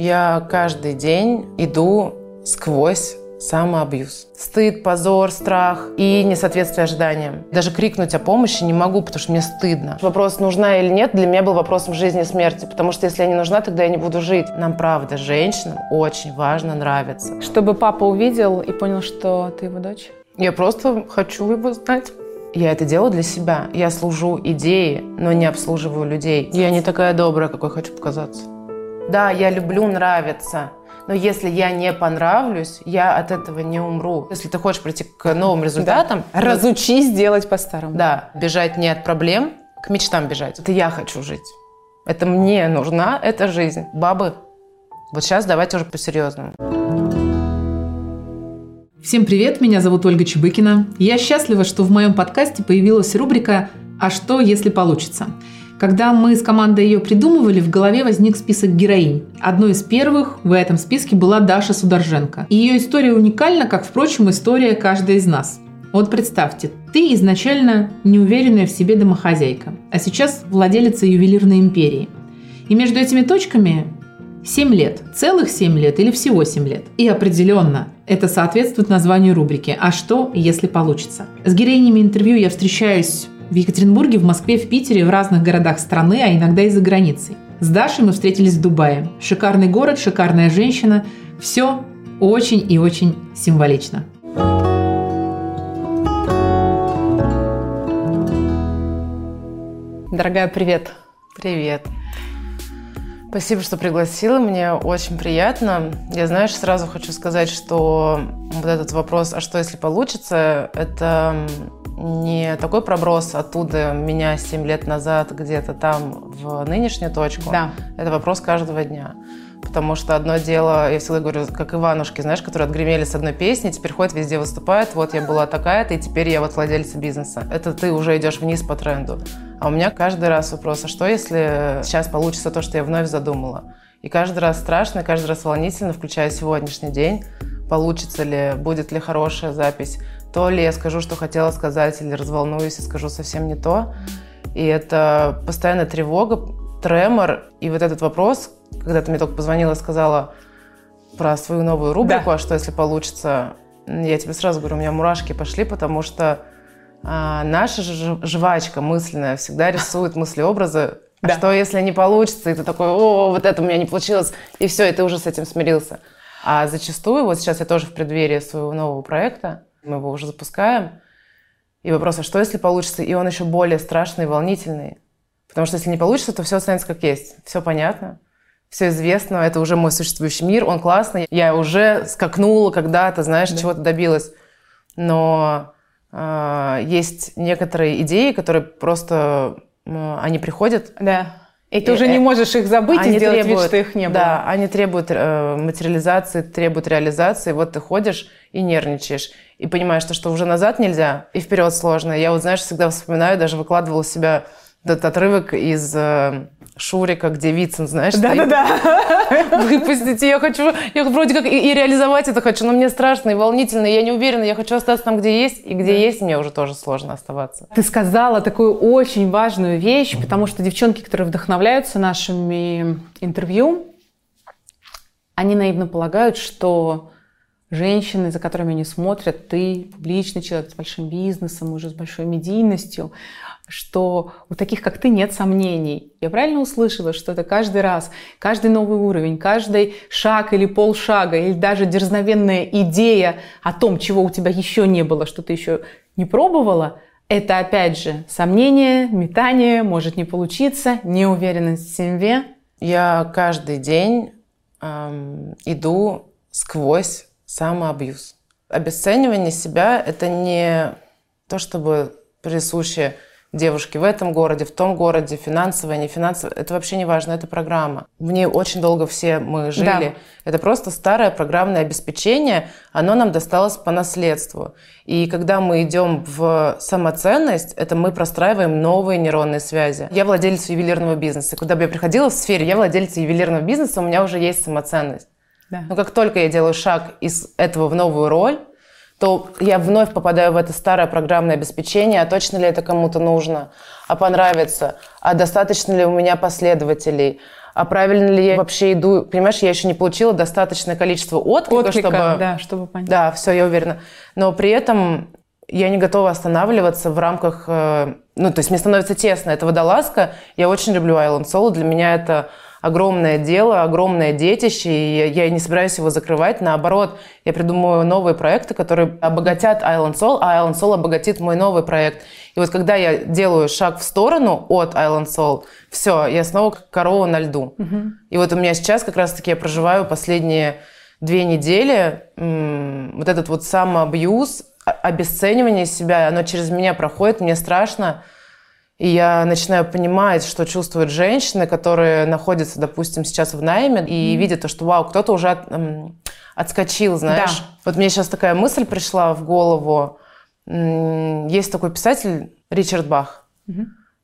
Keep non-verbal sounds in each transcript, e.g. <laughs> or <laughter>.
Я каждый день иду сквозь самоабьюз. Стыд, позор, страх и несоответствие ожиданиям. Даже крикнуть о помощи не могу, потому что мне стыдно. Вопрос, нужна или нет, для меня был вопросом жизни и смерти. Потому что если я не нужна, тогда я не буду жить. Нам, правда, женщинам очень важно нравиться. Чтобы папа увидел и понял, что ты его дочь? Я просто хочу его знать. Я это делаю для себя. Я служу идее, но не обслуживаю людей. Я не такая добрая, какой хочу показаться. Да, я люблю нравиться, но если я не понравлюсь, я от этого не умру. Если ты хочешь прийти к новым результатам... Да. Разучись делать по-старому. Да, бежать не от проблем, к мечтам бежать. Это я хочу жить. Это мне нужна эта жизнь. Бабы, вот сейчас давайте уже по-серьезному. Всем привет, меня зовут Ольга Чебыкина. Я счастлива, что в моем подкасте появилась рубрика «А что, если получится?». Когда мы с командой ее придумывали, в голове возник список героинь. Одной из первых в этом списке была Даша Сударженко. Ее история уникальна, как, впрочем, история каждой из нас. Вот представьте, ты изначально неуверенная в себе домохозяйка, а сейчас владелица ювелирной империи. И между этими точками 7 лет. Целых 7 лет или всего 7 лет. И определенно, это соответствует названию рубрики «А что, если получится?». С героинями интервью я встречаюсь в Екатеринбурге, в Москве, в Питере, в разных городах страны, а иногда и за границей. С Дашей мы встретились в Дубае. Шикарный город, шикарная женщина. Все очень и очень символично. Дорогая, привет. Привет. Спасибо, что пригласила. Мне очень приятно. Я, знаешь, сразу хочу сказать, что вот этот вопрос, а что если получится, это не такой проброс оттуда меня 7 лет назад где-то там в нынешнюю точку. Да. Это вопрос каждого дня. Потому что одно дело, я всегда говорю, как Иванушки, знаешь, которые отгремели с одной песни, теперь ходят везде выступают, вот я была такая-то, и теперь я вот владелица бизнеса. Это ты уже идешь вниз по тренду. А у меня каждый раз вопрос, а что если сейчас получится то, что я вновь задумала? И каждый раз страшно, каждый раз волнительно, включая сегодняшний день, получится ли, будет ли хорошая запись, то ли я скажу, что хотела сказать, или разволнуюсь и скажу совсем не то. И это постоянная тревога, тремор. И вот этот вопрос, когда ты мне только позвонила и сказала про свою новую рубрику, да. а что если получится, я тебе сразу говорю, у меня мурашки пошли, потому что а, наша жвачка мысленная всегда рисует мысли-образы. А да. что если не получится, и ты такой, о, вот это у меня не получилось, и все, и ты уже с этим смирился. А зачастую, вот сейчас я тоже в преддверии своего нового проекта, мы его уже запускаем. И вопрос, а что если получится? И он еще более страшный и волнительный. Потому что если не получится, то все останется как есть. Все понятно, все известно, это уже мой существующий мир, он классный. Я уже скакнула когда-то, знаешь, да. чего-то добилась. Но э, есть некоторые идеи, которые просто, э, они приходят. Да. И ты и, уже не можешь их забыть и сделать требуют, вид, что их не было. Да, они требуют э, материализации, требуют реализации. Вот ты ходишь и нервничаешь и понимаешь, что, что уже назад нельзя, и вперед сложно. Я вот, знаешь, всегда вспоминаю, даже выкладывала себя этот отрывок из э, Шурика, где Вицин, знаешь, Да-да-да. <laughs> Выпустите, я хочу, я вроде как и, и реализовать это хочу, но мне страшно и волнительно, и я не уверена, я хочу остаться там, где есть, и где да. есть, мне уже тоже сложно оставаться. Ты сказала такую очень важную вещь, потому что девчонки, которые вдохновляются нашими интервью, они наивно полагают, что женщины, за которыми они смотрят, ты публичный человек с большим бизнесом, уже с большой медийностью, что у таких, как ты, нет сомнений. Я правильно услышала, что это каждый раз, каждый новый уровень, каждый шаг или полшага, или даже дерзновенная идея о том, чего у тебя еще не было, что ты еще не пробовала, это опять же сомнение, метание, может не получиться, неуверенность в себе. Я каждый день эм, иду сквозь самоабьюз. Обесценивание себя – это не то, чтобы присуще девушки в этом городе, в том городе, финансовое, не финансовое. Это вообще не важно, это программа. В ней очень долго все мы жили. Да. Это просто старое программное обеспечение, оно нам досталось по наследству. И когда мы идем в самоценность, это мы простраиваем новые нейронные связи. Я владелец ювелирного бизнеса. Куда бы я приходила в сфере, я владелец ювелирного бизнеса, у меня уже есть самоценность. Да. Но как только я делаю шаг из этого в новую роль, то я вновь попадаю в это старое программное обеспечение, а точно ли это кому-то нужно, а понравится, а достаточно ли у меня последователей, а правильно ли я вообще иду? Понимаешь, я еще не получила достаточное количество отклика, Отклика, чтобы... да, чтобы понять. Да, все, я уверена. Но при этом я не готова останавливаться в рамках... э, Ну, то есть мне становится тесно. Это водолазка. Я очень люблю Island Solo. Для меня это огромное дело, огромное детище, и я- не собираюсь его закрывать. Наоборот, я придумываю новые проекты, которые обогатят Island Soul, а Island Soul обогатит мой новый проект. И вот когда я делаю шаг в сторону от Island Soul, все, я снова как корова на льду. И вот у меня сейчас как раз-таки я проживаю последние две недели вот этот вот самоабьюз, о- обесценивание себя, оно через меня проходит, мне страшно. И я начинаю понимать, что чувствуют женщины, которые находятся, допустим, сейчас в найме и видят то, что, вау, кто-то уже от- м, отскочил, знаешь. Да. Вот мне сейчас такая мысль пришла в голову. Есть такой писатель Ричард Бах. А,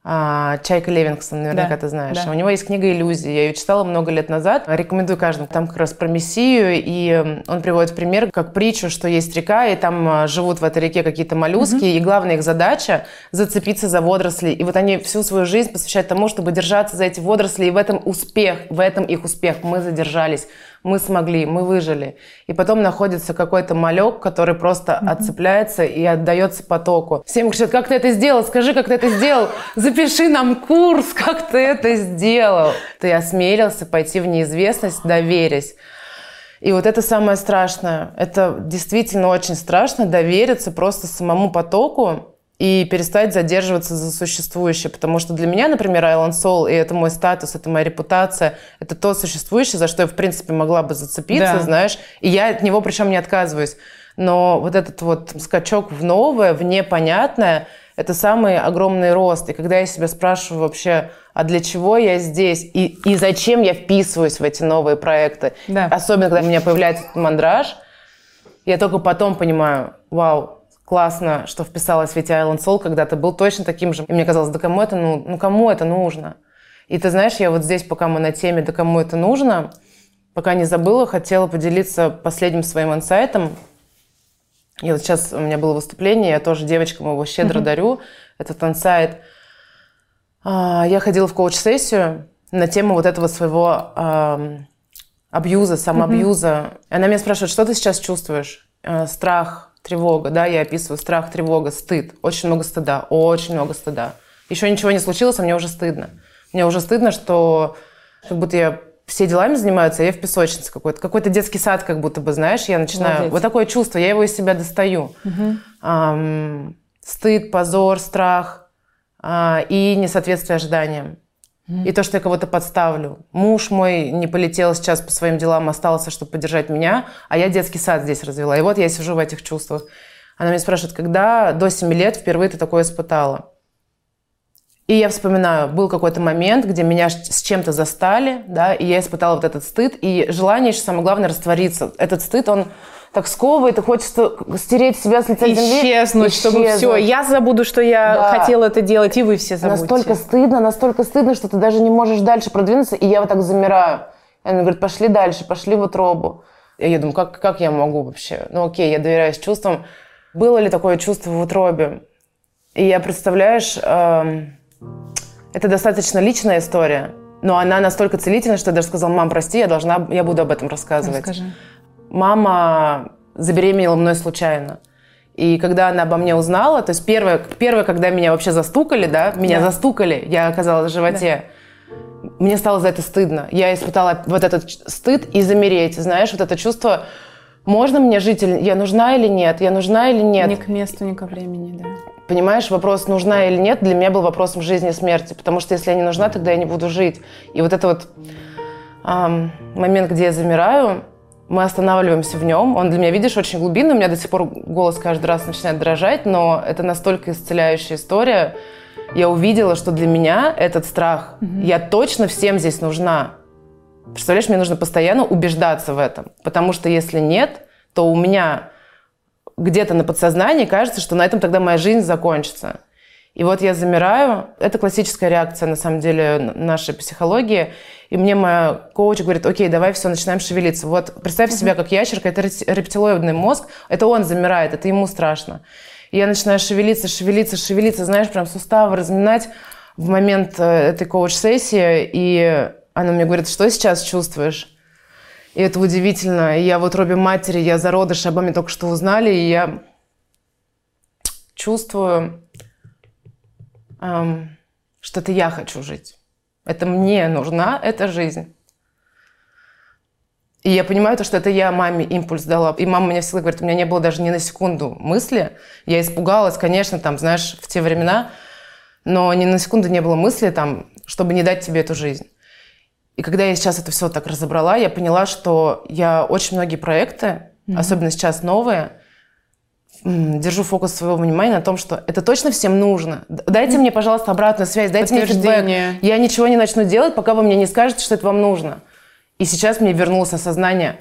Чайка Левингстон, наверняка Да, ты знаешь. да. У него есть книга «Иллюзии». Я ее читала много лет назад. Рекомендую каждому. Там как раз про Мессию, и он приводит пример, как притчу, что есть река, и там а, живут в этой реке какие-то моллюски, и главная их задача – зацепиться за водоросли. И вот они всю свою жизнь посвящают тому, чтобы держаться за эти водоросли, и в этом успех, в этом их успех. Мы задержались, мы смогли, мы выжили. И потом находится какой-то малек, который просто отцепляется и отдается потоку. Всем кричат, как ты это сделал? Скажи, как ты это сделал? Запиши нам курс, как ты это сделал. Ты осмелился пойти в неизвестность, доверясь. И вот это самое страшное. Это действительно очень страшно довериться просто самому потоку и перестать задерживаться за существующее. Потому что для меня, например, Island Soul, и это мой статус, это моя репутация, это то существующее, за что я, в принципе, могла бы зацепиться, Да. знаешь, и я от него причем не отказываюсь. Но вот этот вот скачок в новое, в непонятное, это самый огромный рост. И когда я себя спрашиваю вообще, а для чего я здесь и, и зачем я вписываюсь в эти новые проекты, Да. особенно когда у меня появляется этот мандраж, я только потом понимаю, вау, классно, что вписалась в эти Island Soul, когда ты был точно таким же. И мне казалось, да кому это, ну, ну кому это нужно? И ты знаешь, я вот здесь, пока мы на теме, да кому это нужно, пока не забыла, хотела поделиться последним своим инсайтом. И вот сейчас у меня было выступление, я тоже девочкам его щедро дарю, этот инсайт. А, Я ходила в коуч-сессию на тему вот этого своего абьюза, самоабьюза. И Она меня спрашивает, что ты сейчас чувствуешь? Э, Страх, тревога, да, я описываю страх, тревога, стыд. Очень много стыда, очень много стыда. Еще ничего не случилось, а мне уже стыдно. Мне уже стыдно, что как будто я все делами занимаются, а я в песочнице какой-то. Какой-то детский сад, как будто бы, знаешь, я начинаю... Молодец. Вот такое чувство, я его из себя достаю. Ам, стыд, позор, страх а, и несоответствие ожиданиям. И то, что я кого-то подставлю. Муж мой не полетел сейчас по своим делам, остался, чтобы поддержать меня, а я детский сад здесь развела. И вот я сижу в этих чувствах. Она меня спрашивает, когда до 7 лет впервые ты такое испытала? И я вспоминаю, был какой-то момент, где меня с чем-то застали, да, и я испытала вот этот стыд, и желание еще самое главное раствориться. Этот стыд, он так сковывает, и хочется стереть себя с лица земли. Исчезнуть, чтобы все. Я забуду, что я Да. хотела это делать, и вы все забудете. Настолько стыдно, настолько стыдно, что ты даже не можешь дальше продвинуться, и я вот так замираю. И она говорит, пошли дальше, пошли в утробу. И я думаю, как, как я могу вообще? Ну окей, я доверяюсь чувствам. Было ли такое чувство в утробе? И я, представляешь, эм, это достаточно личная история, но она настолько целительна, что я даже сказала, мам, прости, я должна, я буду об этом рассказывать. Расскажи. Мама забеременела мной случайно. И когда она обо мне узнала, то есть первое, первое когда меня вообще застукали, да, меня Да. застукали, я оказалась в животе, мне стало за это стыдно. Я испытала вот этот стыд и замереть, знаешь, вот это чувство, можно мне жить, или я нужна или нет, я нужна или нет. Ни к месту, ни ко времени, да. Понимаешь, вопрос, нужна или нет, для меня был вопросом жизни и смерти. Потому что если я не нужна, тогда я не буду жить. И вот это вот ам, момент, где я замираю, мы останавливаемся в нем. Он для меня, видишь, очень глубинный. У меня до сих пор голос каждый раз начинает дрожать, но это настолько исцеляющая история. Я увидела, что для меня этот страх, я точно всем здесь нужна. Представляешь, мне нужно постоянно убеждаться в этом. Потому что если нет, то у меня где-то на подсознании кажется, что на этом тогда моя жизнь закончится. И вот я замираю. Это классическая реакция, на самом деле, нашей психологии. И мне моя коуч говорит, окей, давай все, начинаем шевелиться. Вот представь себя как ящерка, это репти- рептилоидный мозг, это он замирает, это ему страшно. И я начинаю шевелиться, шевелиться, шевелиться, знаешь, прям суставы разминать в момент э, этой коуч-сессии. И она мне говорит, что сейчас чувствуешь? И это удивительно. И я вот робе матери, я зародыш, обо мне только что узнали, и я чувствую, эм, что это я хочу жить. Это мне нужна эта жизнь. И я понимаю то, что это я маме импульс дала. И мама мне всегда говорит, у меня не было даже ни на секунду мысли. Я испугалась, конечно, там, знаешь, в те времена, но ни на секунду не было мысли, там, чтобы не дать тебе эту жизнь. И когда я сейчас это все так разобрала, я поняла, что я очень многие проекты, mm-hmm. особенно сейчас новые, держу фокус своего внимания на том, что это точно всем нужно. Дайте мне, пожалуйста, обратную связь, дайте мне фидбэк. Я ничего не начну делать, пока вы мне не скажете, что это вам нужно. И сейчас мне вернулось осознание,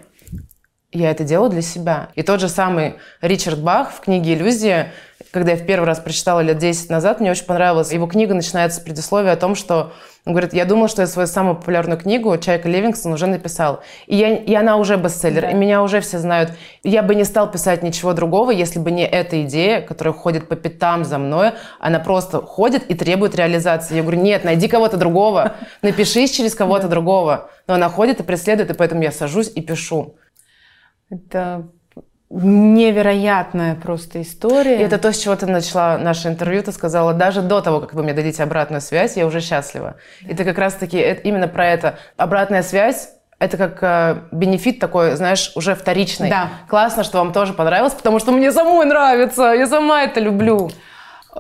я это делаю для себя. И тот же самый Ричард Бах в книге «Иллюзия», когда я в первый раз прочитала лет 10 назад, мне очень понравилось. Его книга начинается с предисловия о том, что он говорит, я думал, что я свою самую популярную книгу «Чайка Ливингстон» уже написал. И, я, и она уже бестселлер, да. и меня уже все знают. Я бы не стал писать ничего другого, если бы не эта идея, которая ходит по пятам за мной. Она просто ходит и требует реализации. Я говорю, нет, найди кого-то другого, напишись через кого-то другого. Но она ходит и преследует, и поэтому я сажусь и пишу. Это невероятная просто история. И это то, с чего ты начала наше интервью. Ты сказала, даже до того, как вы мне дадите обратную связь, я уже счастлива. И ты как раз-таки именно про это. Обратная связь это как э, benefit такой, знаешь, уже вторичный. Да. Классно, что вам тоже понравилось, потому что мне самой нравится, я сама это люблю.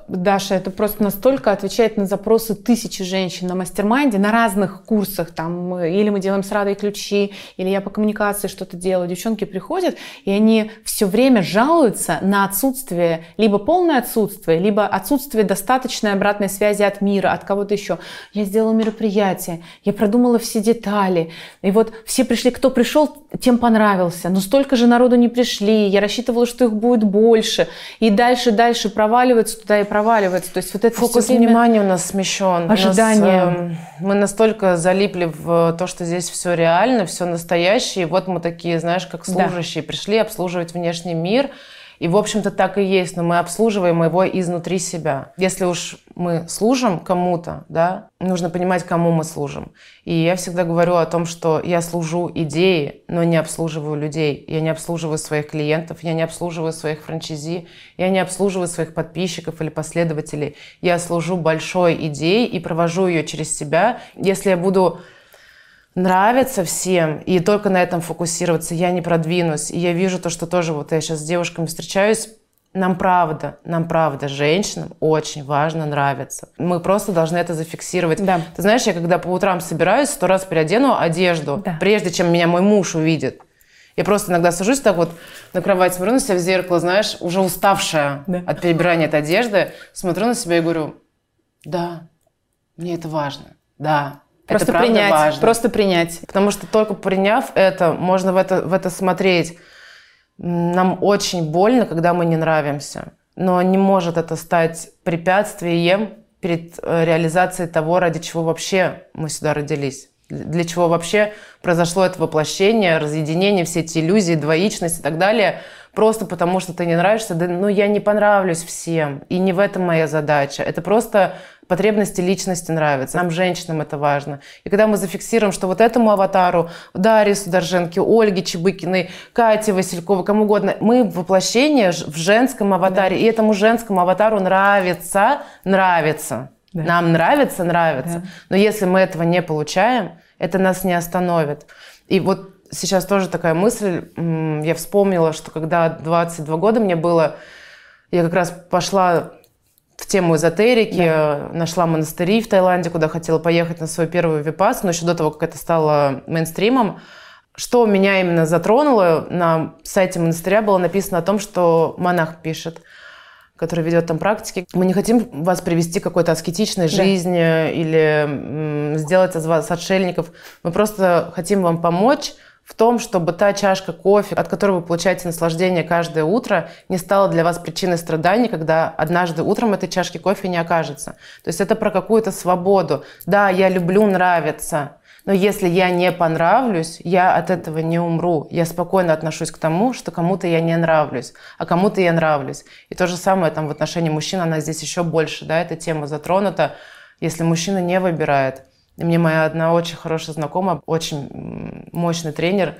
Даша, это просто настолько отвечает на запросы тысячи женщин на mastermind е, на разных курсах, там, или мы делаем с Радой ключи, или я по коммуникации что-то делаю. Девчонки приходят, и они все время жалуются на отсутствие, либо полное отсутствие, либо отсутствие достаточной обратной связи от мира, от кого-то еще. Я сделала мероприятие, я продумала все детали, и вот все пришли, кто пришел, тем понравился, но столько же народу не пришли, я рассчитывала, что их будет больше, и дальше, дальше проваливаются туда и проваливается. То есть вот это Фокус время... внимания у нас смещен. Ожидание. Нас, э, мы настолько залипли в то, что здесь все реально, все настоящее. И вот мы такие, знаешь, как служащие, да. пришли обслуживать внешний мир – и, в общем-то, так и есть, но мы обслуживаем его изнутри себя. Если уж мы служим кому-то, да, нужно понимать, кому мы служим. И я всегда говорю о том, что я служу идее, но не обслуживаю людей. Я не обслуживаю своих клиентов, я не обслуживаю своих франчайзи, я не обслуживаю своих подписчиков или последователей. Я служу большой идее и провожу ее через себя. Если я буду нравится всем, и только на этом фокусироваться, я не продвинусь. И я вижу то, что тоже вот я сейчас с девушками встречаюсь, нам правда, нам правда, женщинам очень важно нравиться. Мы просто должны это зафиксировать. Да. Ты знаешь, я когда по утрам собираюсь, сто раз переодену одежду, да. прежде чем меня мой муж увидит. Я просто иногда сажусь так вот на кровать, смотрю на себя в зеркало, знаешь, уже уставшая да. от перебирания этой одежды, смотрю на себя и говорю, да, мне это важно, да, Просто это принять, важно. просто принять. Потому что только приняв это, можно в это, в это смотреть. Нам очень больно, когда мы не нравимся. Но не может это стать препятствием перед э, реализацией того, ради чего вообще мы сюда родились. Для чего вообще произошло это воплощение, разъединение, все эти иллюзии, двоичность и так далее – просто потому, что ты не нравишься, да, ну, я не понравлюсь всем, и не в этом моя задача. Это просто потребности личности нравятся. Нам, женщинам, это важно. И когда мы зафиксируем, что вот этому аватару, Дарье Сударженке, Ольге Чебыкиной, Кате Васильковой, кому угодно, мы воплощение в женском аватаре, да. и этому женскому аватару нравится, нравится. Да. Нам нравится, нравится. Да. Но если мы этого не получаем, это нас не остановит. И вот сейчас тоже такая мысль, я вспомнила, что когда 22 года мне было, я как раз пошла в тему эзотерики, да. нашла монастыри в Таиланде, куда хотела поехать на свою первую випас, но еще до того, как это стало мейнстримом. Что меня именно затронуло, на сайте монастыря было написано о том, что монах пишет, который ведет там практики. Мы не хотим вас привести к какой-то аскетичной жизни да. или сделать из вас отшельников. Мы просто хотим вам помочь в том, чтобы та чашка кофе, от которой вы получаете наслаждение каждое утро, не стала для вас причиной страданий, когда однажды утром этой чашки кофе не окажется. То есть это про какую-то свободу. Да, я люблю нравиться, но если я не понравлюсь, я от этого не умру. Я спокойно отношусь к тому, что кому-то я не нравлюсь, а кому-то я нравлюсь. И то же самое там в отношении мужчин, она здесь еще больше, да, эта тема затронута. Если мужчина не выбирает, мне моя одна очень хорошая знакомая, очень мощный тренер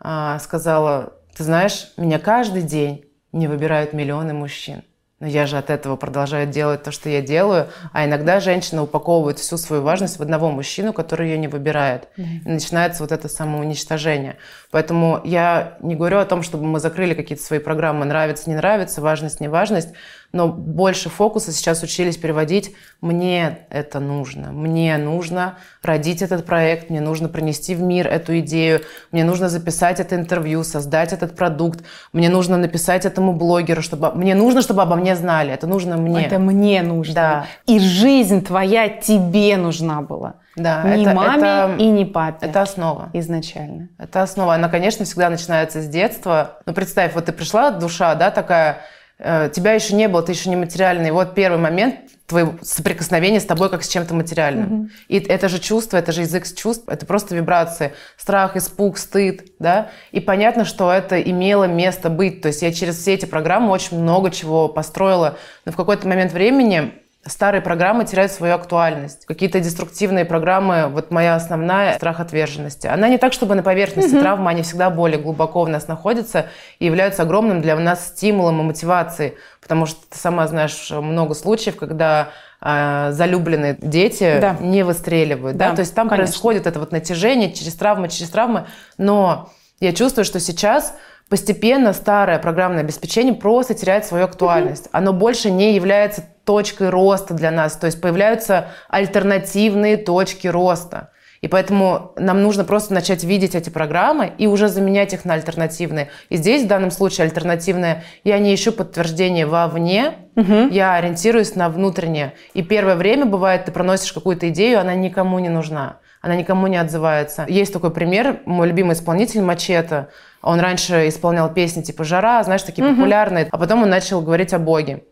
а, сказала, ты знаешь, меня каждый день не выбирают миллионы мужчин. Но я же от этого продолжаю делать то, что я делаю. А иногда женщина упаковывает всю свою важность в одного мужчину, который ее не выбирает. Mm-hmm. И начинается вот это самоуничтожение. Поэтому я не говорю о том, чтобы мы закрыли какие-то свои программы нравится, не нравится, важность, не важность но больше фокуса сейчас учились переводить «мне это нужно», «мне нужно родить этот проект», «мне нужно принести в мир эту идею», «мне нужно записать это интервью», «создать этот продукт», «мне нужно написать этому блогеру», чтобы «мне нужно, чтобы обо мне знали», это нужно мне. Это мне нужно. Да. И жизнь твоя тебе нужна была. Да, не это, маме это, и не папе. Это основа. Изначально. Это основа. Она, конечно, всегда начинается с детства. Ну, представь, вот ты пришла, душа, да, такая, тебя еще не было, ты еще не материальный. Вот первый момент твоего соприкосновения с тобой как с чем-то материальным. Mm-hmm. И это же чувство, это же язык чувств, это просто вибрации. Страх, испуг, стыд, да? И понятно, что это имело место быть. То есть я через все эти программы очень много чего построила. Но в какой-то момент времени старые программы теряют свою актуальность. Какие-то деструктивные программы, вот моя основная страх отверженности. Она не так, чтобы на поверхности mm-hmm. травмы, они всегда более глубоко в нас находятся и являются огромным для нас стимулом и мотивацией. Потому что ты сама знаешь много случаев, когда э, залюбленные дети да. не выстреливают. Да. Да? То есть там конечно. происходит это вот натяжение через травмы, через травмы. Но я чувствую, что сейчас постепенно старое программное обеспечение просто теряет свою актуальность. Оно больше не является точкой роста для нас. То есть появляются альтернативные точки роста. И поэтому нам нужно просто начать видеть эти программы и уже заменять их на альтернативные. И здесь в данном случае альтернативные я не ищу подтверждения вовне, угу. я ориентируюсь на внутреннее. И первое время бывает, ты проносишь какую-то идею, она никому не нужна, она никому не отзывается. Есть такой пример, мой любимый исполнитель Мачете, он раньше исполнял песни типа «Жара», знаешь, такие угу. популярные, а потом он начал говорить о Боге.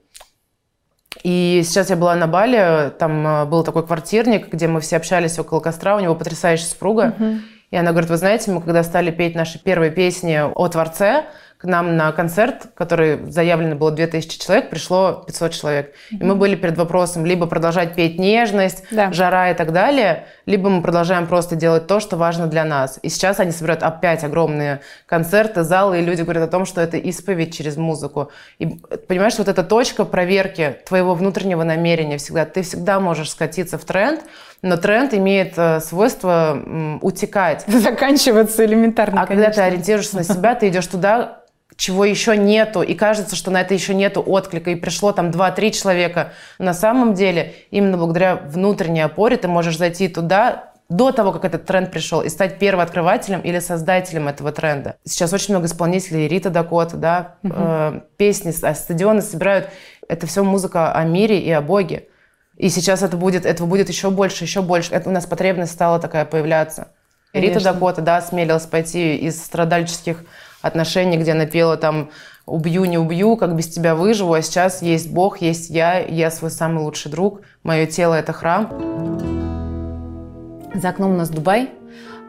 И сейчас я была на Бали, там э, был такой квартирник, где мы все общались около костра, у него потрясающая супруга. Uh-huh. И она говорит, вы знаете, мы когда стали петь наши первые песни о Творце, к нам на концерт, который заявлено было 2000 человек, пришло 500 человек. И мы были перед вопросом либо продолжать петь нежность, да. жара и так далее, либо мы продолжаем просто делать то, что важно для нас. И сейчас они собирают опять огромные концерты, залы, и люди говорят о том, что это исповедь через музыку. И понимаешь, вот эта точка проверки твоего внутреннего намерения всегда. Ты всегда можешь скатиться в тренд, но тренд имеет э, свойство утекать. <laughs> Заканчиваться элементарно, А конечно. когда ты ориентируешься на себя, ты идешь туда, чего еще нету, и кажется, что на это еще нету отклика, и пришло там 2-3 человека. На самом деле, именно благодаря внутренней опоре ты можешь зайти туда, до того, как этот тренд пришел, и стать первооткрывателем или создателем этого тренда. Сейчас очень много исполнителей, Рита Дакота, да, угу. э, песни, а стадионы собирают. Это все музыка о мире и о Боге. И сейчас это будет, этого будет еще больше, еще больше. Это у нас потребность стала такая появляться. Конечно. Рита Дакота, да, смелилась пойти из страдальческих отношений, где она пела там «убью, не убью, как без тебя выживу», а сейчас есть Бог, есть я, я свой самый лучший друг, мое тело – это храм. За окном у нас Дубай.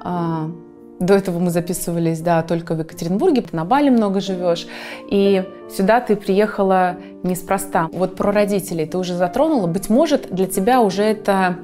А, до этого мы записывались, да, только в Екатеринбурге, на Бали много живешь. И сюда ты приехала неспроста. Вот про родителей ты уже затронула. Быть может, для тебя уже это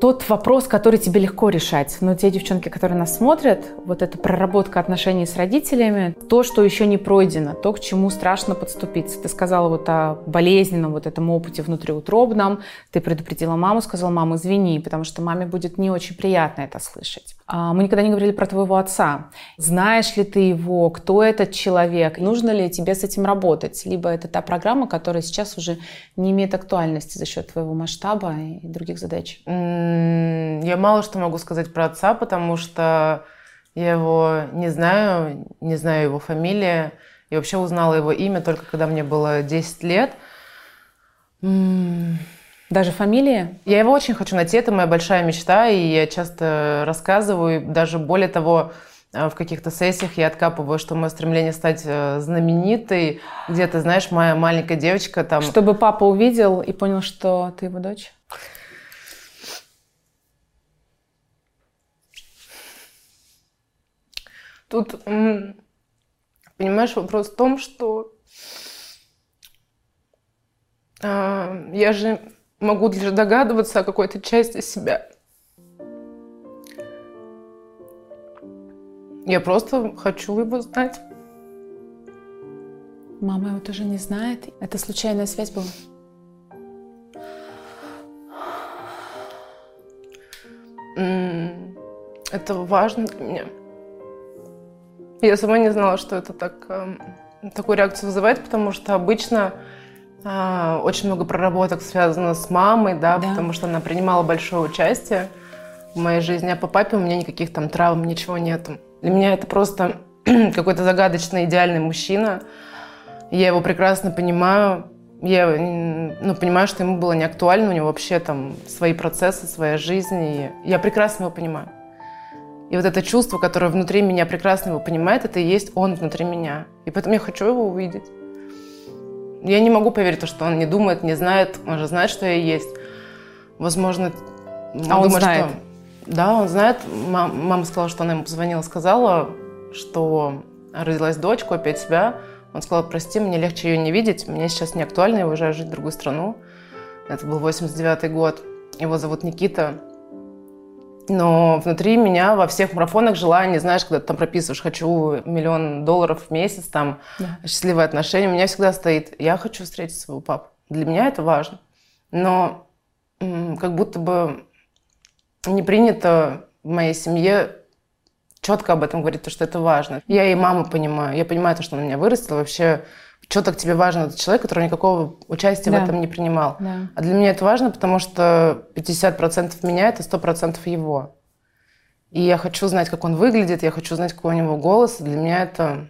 тот вопрос, который тебе легко решать. Но те девчонки, которые нас смотрят, вот эта проработка отношений с родителями, то, что еще не пройдено, то, к чему страшно подступиться. Ты сказала вот о болезненном вот этом опыте внутриутробном, ты предупредила маму, сказала, мама, извини, потому что маме будет не очень приятно это слышать. А, мы никогда не говорили про твоего отца. Знаешь ли ты его? Кто этот человек? Нужно ли тебе с этим работать? Либо это та программа, которая сейчас уже не имеет актуальности за счет твоего масштаба и других задач? Я мало что могу сказать про отца, потому что я его не знаю, не знаю его фамилии. Я вообще узнала его имя только когда мне было 10 лет. Даже фамилия? Я его очень хочу найти, это моя большая мечта, и я часто рассказываю, даже более того, э, в каких-то сессиях я откапываю, что мое стремление стать э, знаменитой, где-то, знаешь, моя маленькая девочка там... Чтобы папа увидел и понял, что ты его дочь? Тут, понимаешь, вопрос в том, что э, я же могу лишь догадываться о какой-то части себя. Я просто хочу его знать. Мама его тоже не знает. Это случайная связь была? Это важно для меня. Я сама не знала, что это так, эм, такую реакцию вызывает, потому что обычно э, очень много проработок связано с мамой, да, да, потому что она принимала большое участие в моей жизни, а по папе у меня никаких там травм, ничего нету. Для меня это просто <clears throat> какой-то загадочный идеальный мужчина. Я его прекрасно понимаю. Я ну, понимаю, что ему было не актуально, у него вообще там свои процессы, своя жизнь. И я прекрасно его понимаю. И вот это чувство, которое внутри меня прекрасно его понимает, это и есть он внутри меня. И поэтому я хочу его увидеть. Я не могу поверить, что он не думает, не знает. Он же знает, что я есть. Возможно, а он думает, знает. Что... Да, он знает. Мам, мама сказала, что она ему позвонила, сказала, что родилась дочь, копия тебя. Он сказал, прости, мне легче ее не видеть, мне сейчас не актуально, я уезжаю жить в другую страну. Это был 89 год. Его зовут Никита. Но внутри меня во всех марафонах желание, знаешь, когда ты там прописываешь, хочу миллион долларов в месяц, там, да. счастливые отношения, у меня всегда стоит, я хочу встретить своего папу. Для меня это важно. Но как будто бы не принято в моей семье четко об этом говорить, то, что это важно. Я и маму понимаю. Я понимаю то, что она меня вырастила. Вообще что так тебе важен этот человек, который никакого участия да. в этом не принимал. Да. А для меня это важно, потому что 50% меня – это 100% его. И я хочу знать, как он выглядит, я хочу знать, какой у него голос. Для меня это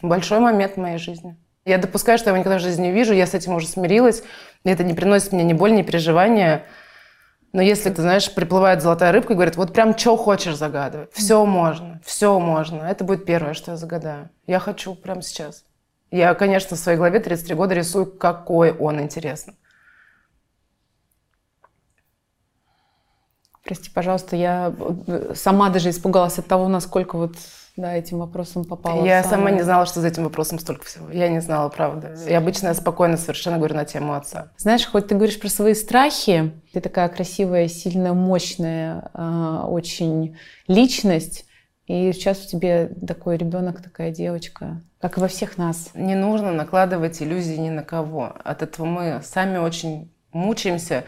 большой момент в моей жизни. Я допускаю, что я его никогда в жизни не вижу, я с этим уже смирилась. И это не приносит мне ни боли, ни переживания. Но если, ты знаешь, приплывает золотая рыбка и говорит, вот прям что хочешь загадывать, все можно, все можно, это будет первое, что я загадаю. Я хочу прямо сейчас. Я, конечно, в своей голове 33 года рисую, какой он интересный. Прости, пожалуйста, я сама даже испугалась от того, насколько вот да, этим вопросом попала. Я сама... сама не знала, что за этим вопросом столько всего. Я не знала, правда. И обычно я спокойно совершенно говорю на тему отца. Знаешь, хоть ты говоришь про свои страхи, ты такая красивая, сильная, мощная, э, очень личность, и сейчас у тебя такой ребенок, такая девочка, как и во всех нас. Не нужно накладывать иллюзии ни на кого. От этого мы сами очень мучаемся.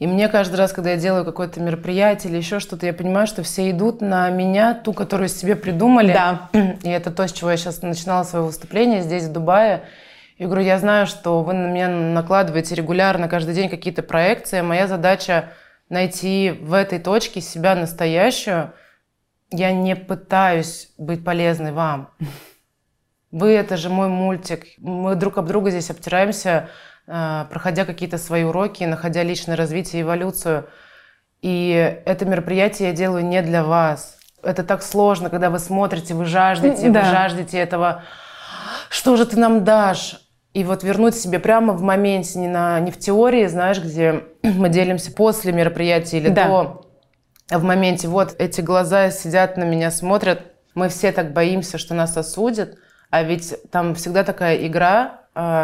И мне каждый раз, когда я делаю какое-то мероприятие или еще что-то, я понимаю, что все идут на меня, ту, которую себе придумали. Да. <clears throat> И это то, с чего я сейчас начинала свое выступление здесь, в Дубае. Я говорю, я знаю, что вы на меня накладываете регулярно, каждый день какие-то проекции. Моя задача найти в этой точке себя настоящую. Я не пытаюсь быть полезной вам. <laughs> Вы — это же мой мультик. Мы друг об друга здесь обтираемся проходя какие-то свои уроки, находя личное развитие, эволюцию. И это мероприятие я делаю не для вас. Это так сложно, когда вы смотрите, вы жаждете, да. вы жаждете этого. Что же ты нам дашь? И вот вернуть себе прямо в моменте, не, на, не в теории, знаешь, где мы делимся после мероприятия или да. до, а в моменте, вот эти глаза сидят на меня, смотрят, мы все так боимся, что нас осудят, а ведь там всегда такая игра,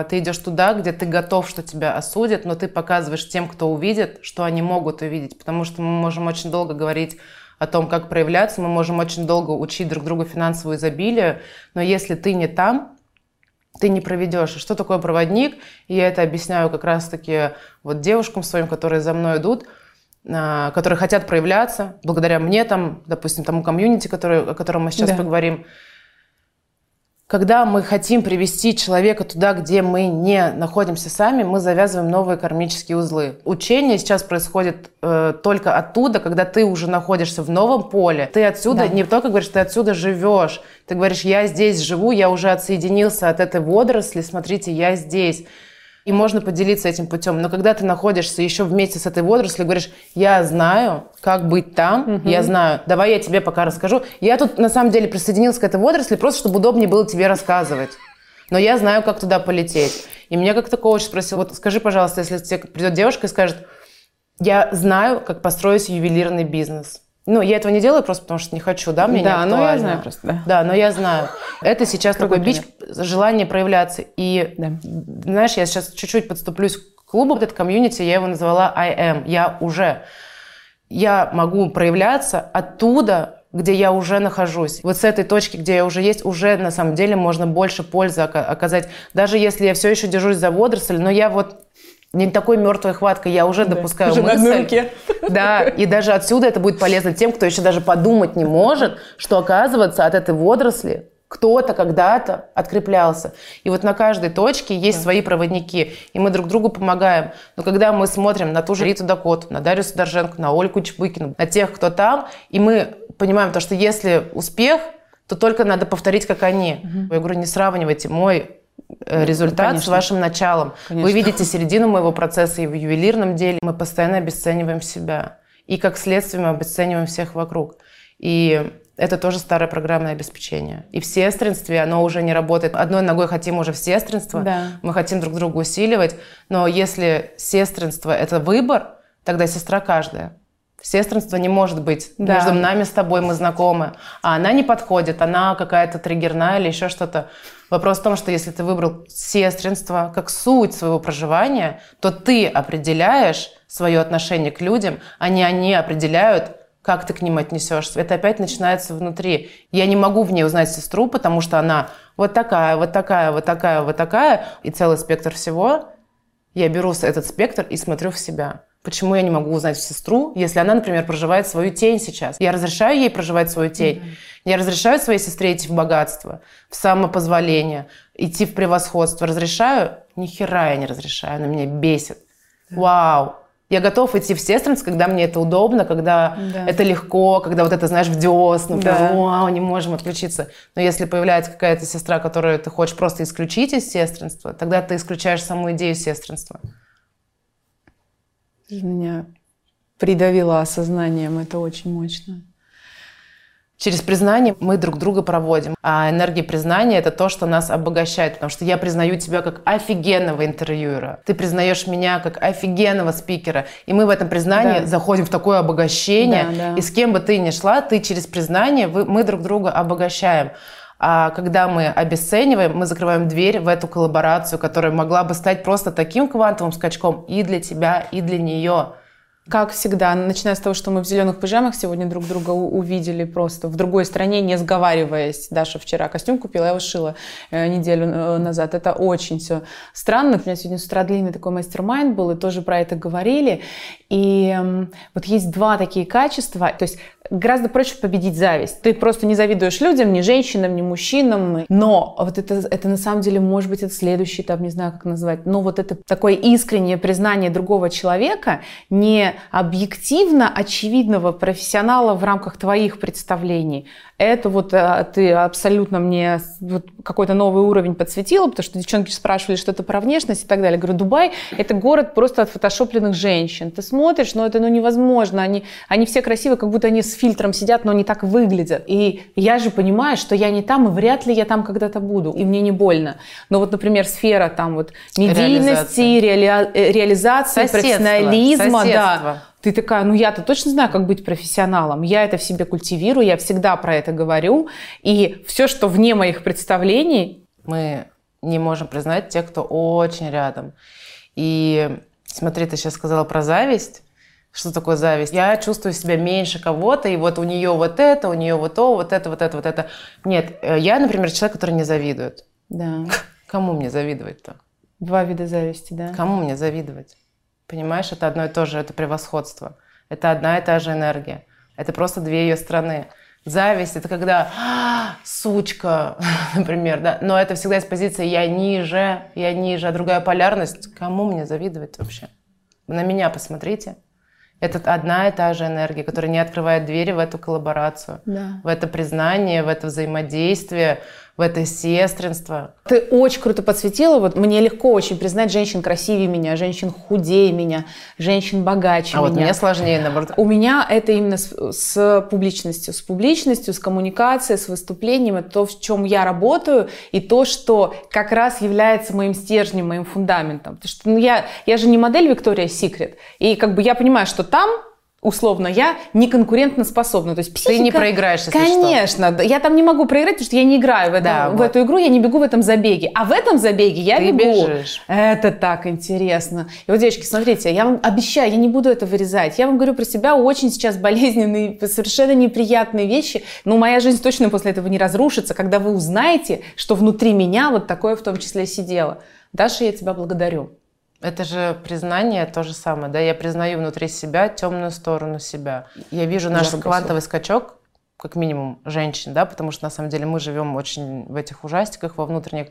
ты идешь туда, где ты готов, что тебя осудят, но ты показываешь тем, кто увидит, что они могут увидеть. Потому что мы можем очень долго говорить о том, как проявляться, мы можем очень долго учить друг друга финансовую изобилие, но если ты не там, ты не проведешь. Что такое проводник? И я это объясняю как раз-таки вот девушкам своим, которые за мной идут, а, которые хотят проявляться, благодаря мне, там, допустим, тому комьюнити, который, о котором мы сейчас да. поговорим. Когда мы хотим привести человека туда, где мы не находимся сами, мы завязываем новые кармические узлы. Учение сейчас происходит э, только оттуда, когда ты уже находишься в новом поле. Ты отсюда да. не только говоришь, ты отсюда живешь. Ты говоришь, я здесь живу, я уже отсоединился от этой водоросли, смотрите, я здесь и можно поделиться этим путем. Но когда ты находишься еще вместе с этой водорослью, говоришь, я знаю, как быть там, угу. я знаю, давай я тебе пока расскажу. Я тут на самом деле присоединился к этой водоросли просто, чтобы удобнее было тебе рассказывать. Но я знаю, как туда полететь. И меня как-то коуч спросил, вот скажи, пожалуйста, если тебе придет девушка и скажет, я знаю, как построить ювелирный бизнес. Ну, я этого не делаю просто потому, что не хочу, да, мне да, не но я знаю просто, да. Да, но я знаю. Это сейчас Другой такой бич, желание проявляться. И, да. знаешь, я сейчас чуть-чуть подступлюсь к клубу, этот комьюнити, я его назвала I am, я уже. Я могу проявляться оттуда, где я уже нахожусь. Вот с этой точки, где я уже есть, уже на самом деле можно больше пользы оказать. Даже если я все еще держусь за водоросль, но я вот не такой мертвой хваткой, я уже да, допускаю уже мысль. руке. Да, и даже отсюда это будет полезно тем, кто еще даже подумать не может, что оказывается от этой водоросли кто-то когда-то откреплялся. И вот на каждой точке есть да. свои проводники, и мы друг другу помогаем. Но когда мы смотрим на ту же Риту Дакоту, на Дарью Сидорженко, на Ольгу Чебыкину, на тех, кто там, и мы понимаем то, что если успех, то только надо повторить, как они. Угу. Я говорю, не сравнивайте мой результат ну, с вашим началом. Конечно. Вы видите середину моего процесса, и в ювелирном деле мы постоянно обесцениваем себя. И как следствие мы обесцениваем всех вокруг. И это тоже старое программное обеспечение. И в сестринстве оно уже не работает. Одной ногой хотим уже в сестринство, да. мы хотим друг друга усиливать, но если сестринство – это выбор, тогда сестра каждая. Сестринство не может быть. Да. Между нами с тобой мы знакомы, а она не подходит, она какая-то триггерная или еще что-то. Вопрос в том, что если ты выбрал сестринство как суть своего проживания, то ты определяешь свое отношение к людям, а не они определяют как ты к ним отнесешься. Это опять начинается внутри. Я не могу в ней узнать сестру, потому что она вот такая, вот такая, вот такая, вот такая, и целый спектр всего. Я беру этот спектр и смотрю в себя. Почему я не могу узнать сестру, если она, например, проживает свою тень сейчас? Я разрешаю ей проживать свою тень. Mm-hmm. Я разрешаю своей сестре идти в богатство, в самопозволение, идти в превосходство. Разрешаю? Ни хера я не разрешаю, она меня бесит. Да. Вау! Я готов идти в сестринство, когда мне это удобно, когда да. это легко, когда вот это, знаешь, в десну, да. вау, не можем отключиться. Но если появляется какая-то сестра, которую ты хочешь просто исключить из сестринства, тогда ты исключаешь саму идею сестринства. Меня придавило осознанием, это очень мощно. Через признание мы друг друга проводим. А энергия признания – это то, что нас обогащает. Потому что я признаю тебя как офигенного интервьюера. Ты признаешь меня как офигенного спикера. И мы в этом признании да. заходим в такое обогащение. Да, да. И с кем бы ты ни шла, ты через признание, вы, мы друг друга обогащаем. А когда мы обесцениваем, мы закрываем дверь в эту коллаборацию, которая могла бы стать просто таким квантовым скачком и для тебя, и для нее. Как всегда, начиная с того, что мы в зеленых пижамах сегодня друг друга увидели просто в другой стране, не сговариваясь. Даша вчера костюм купила, я его шила э, неделю э, назад. Это очень все странно. У меня сегодня с утра длинный такой мастер-майнд был, и тоже про это говорили. И э, вот есть два такие качества. То есть гораздо проще победить зависть. Ты просто не завидуешь людям, ни женщинам, ни мужчинам. Но вот это, это на самом деле, может быть, это следующий этап, не знаю, как назвать. Но вот это такое искреннее признание другого человека, не объективно очевидного профессионала в рамках твоих представлений, это вот э, ты абсолютно мне вот какой-то новый уровень подсветила, потому что девчонки спрашивали что-то про внешность и так далее. Я говорю, Дубай – это город просто от фотошопленных женщин. Ты смотришь, но это ну, невозможно. Они, они все красивые, как будто они с фильтром сидят, но они так выглядят. И я же понимаю, что я не там, и вряд ли я там когда-то буду, и мне не больно. Но вот, например, сфера там вот медийности, реали... Э, реализации, Соседство. профессионализма, Соседство. да ты такая, ну я-то точно знаю, как быть профессионалом. Я это в себе культивирую, я всегда про это говорю. И все, что вне моих представлений... Мы не можем признать тех, кто очень рядом. И смотри, ты сейчас сказала про зависть. Что такое зависть? Я чувствую себя меньше кого-то, и вот у нее вот это, у нее вот то, вот это, вот это, вот это. Нет, э, я, например, человек, который не завидует. Да. <laughs> Кому мне завидовать-то? Два вида зависти, да. Кому мне завидовать? Понимаешь, это одно и то же, это превосходство. Это одна и та же энергия. Это просто две ее стороны. Зависть – это когда а, сучка, <laughs> например, да. Но это всегда из позиции «я ниже», «я ниже», а другая полярность. Кому мне завидовать вообще? На меня посмотрите. Это одна и та же энергия, которая не открывает двери в эту коллаборацию, да. в это признание, в это взаимодействие, в это сестринство. Ты очень круто подсветила. Вот мне легко очень признать женщин красивее меня, женщин худее меня, женщин богаче а меня. А вот мне сложнее, наоборот. У меня это именно с, с публичностью. С публичностью, с коммуникацией, с выступлением. Это то, в чем я работаю, и то, что как раз является моим стержнем, моим фундаментом. Потому что ну, я, я же не модель Виктория Секрет. И как бы я понимаю, что там условно я не конкурентно способна. То есть психика, Ты не проиграешь, если Конечно, что. я там не могу проиграть, потому что я не играю в, этом, Да, в вот. эту игру, я не бегу в этом забеге. А в этом забеге я Ты бегу. бежишь. Это так интересно. И вот, девочки, смотрите, я вам обещаю, я не буду это вырезать. Я вам говорю про себя очень сейчас болезненные, совершенно неприятные вещи. Но моя жизнь точно после этого не разрушится, когда вы узнаете, что внутри меня вот такое в том числе сидело. Даша, я тебя благодарю. Это же признание то же самое, да? Я признаю внутри себя темную сторону себя. Я вижу наш Жарко квантовый скачок, как минимум, женщин, да, потому что на самом деле мы живем очень в этих ужастиках, во внутренних.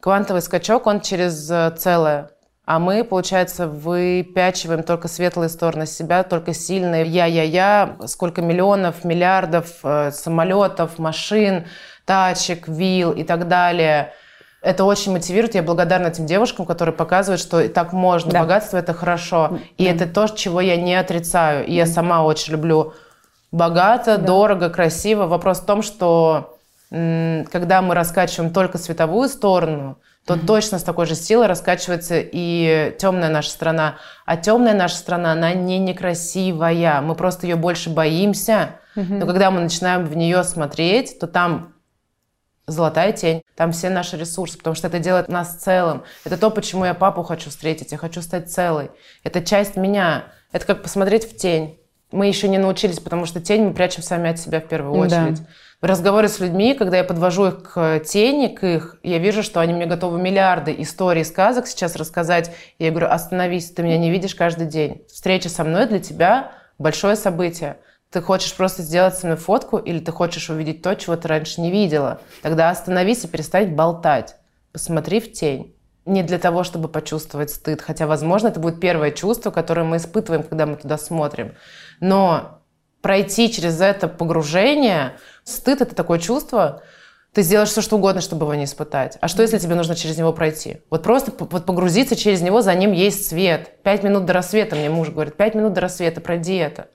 Квантовый скачок, он через э, целое. А мы, получается, выпячиваем только светлые стороны себя, только сильные. Я-я-я, сколько миллионов, миллиардов э, самолетов, машин, тачек, вил и так далее – это очень мотивирует. Я благодарна тем девушкам, которые показывают, что так можно. Да. Богатство это хорошо. И это то, чего я не отрицаю. И я сама очень люблю богато, дорого, красиво. Вопрос в том, что когда мы раскачиваем только световую сторону, то точно с такой же силой раскачивается и темная наша страна. А темная наша страна, она не некрасивая. Мы просто ее больше боимся. Но когда мы начинаем в нее смотреть, то там золотая тень. Там все наши ресурсы, потому что это делает нас целым. Это то, почему я папу хочу встретить, я хочу стать целой. Это часть меня. Это как посмотреть в тень. Мы еще не научились, потому что тень мы прячем сами от себя в первую Да. очередь. В разговоре с людьми, когда я подвожу их к тени, к их, я вижу, что они мне готовы миллиарды историй, сказок сейчас рассказать. Я говорю, остановись, ты меня не видишь каждый день. Встреча со мной для тебя большое событие. Ты хочешь просто сделать со мной фотку или ты хочешь увидеть то, чего ты раньше не видела? Тогда остановись и перестань болтать. Посмотри в тень. Не для того, чтобы почувствовать стыд, хотя, возможно, это будет первое чувство, которое мы испытываем, когда мы туда смотрим. Но пройти через это погружение, стыд – это такое чувство, ты сделаешь все, что угодно, чтобы его не испытать. А что, если тебе нужно через него пройти? Вот просто вот погрузиться через него, за ним есть свет. Пять минут до рассвета, мне муж говорит, пять минут до рассвета, пройди это.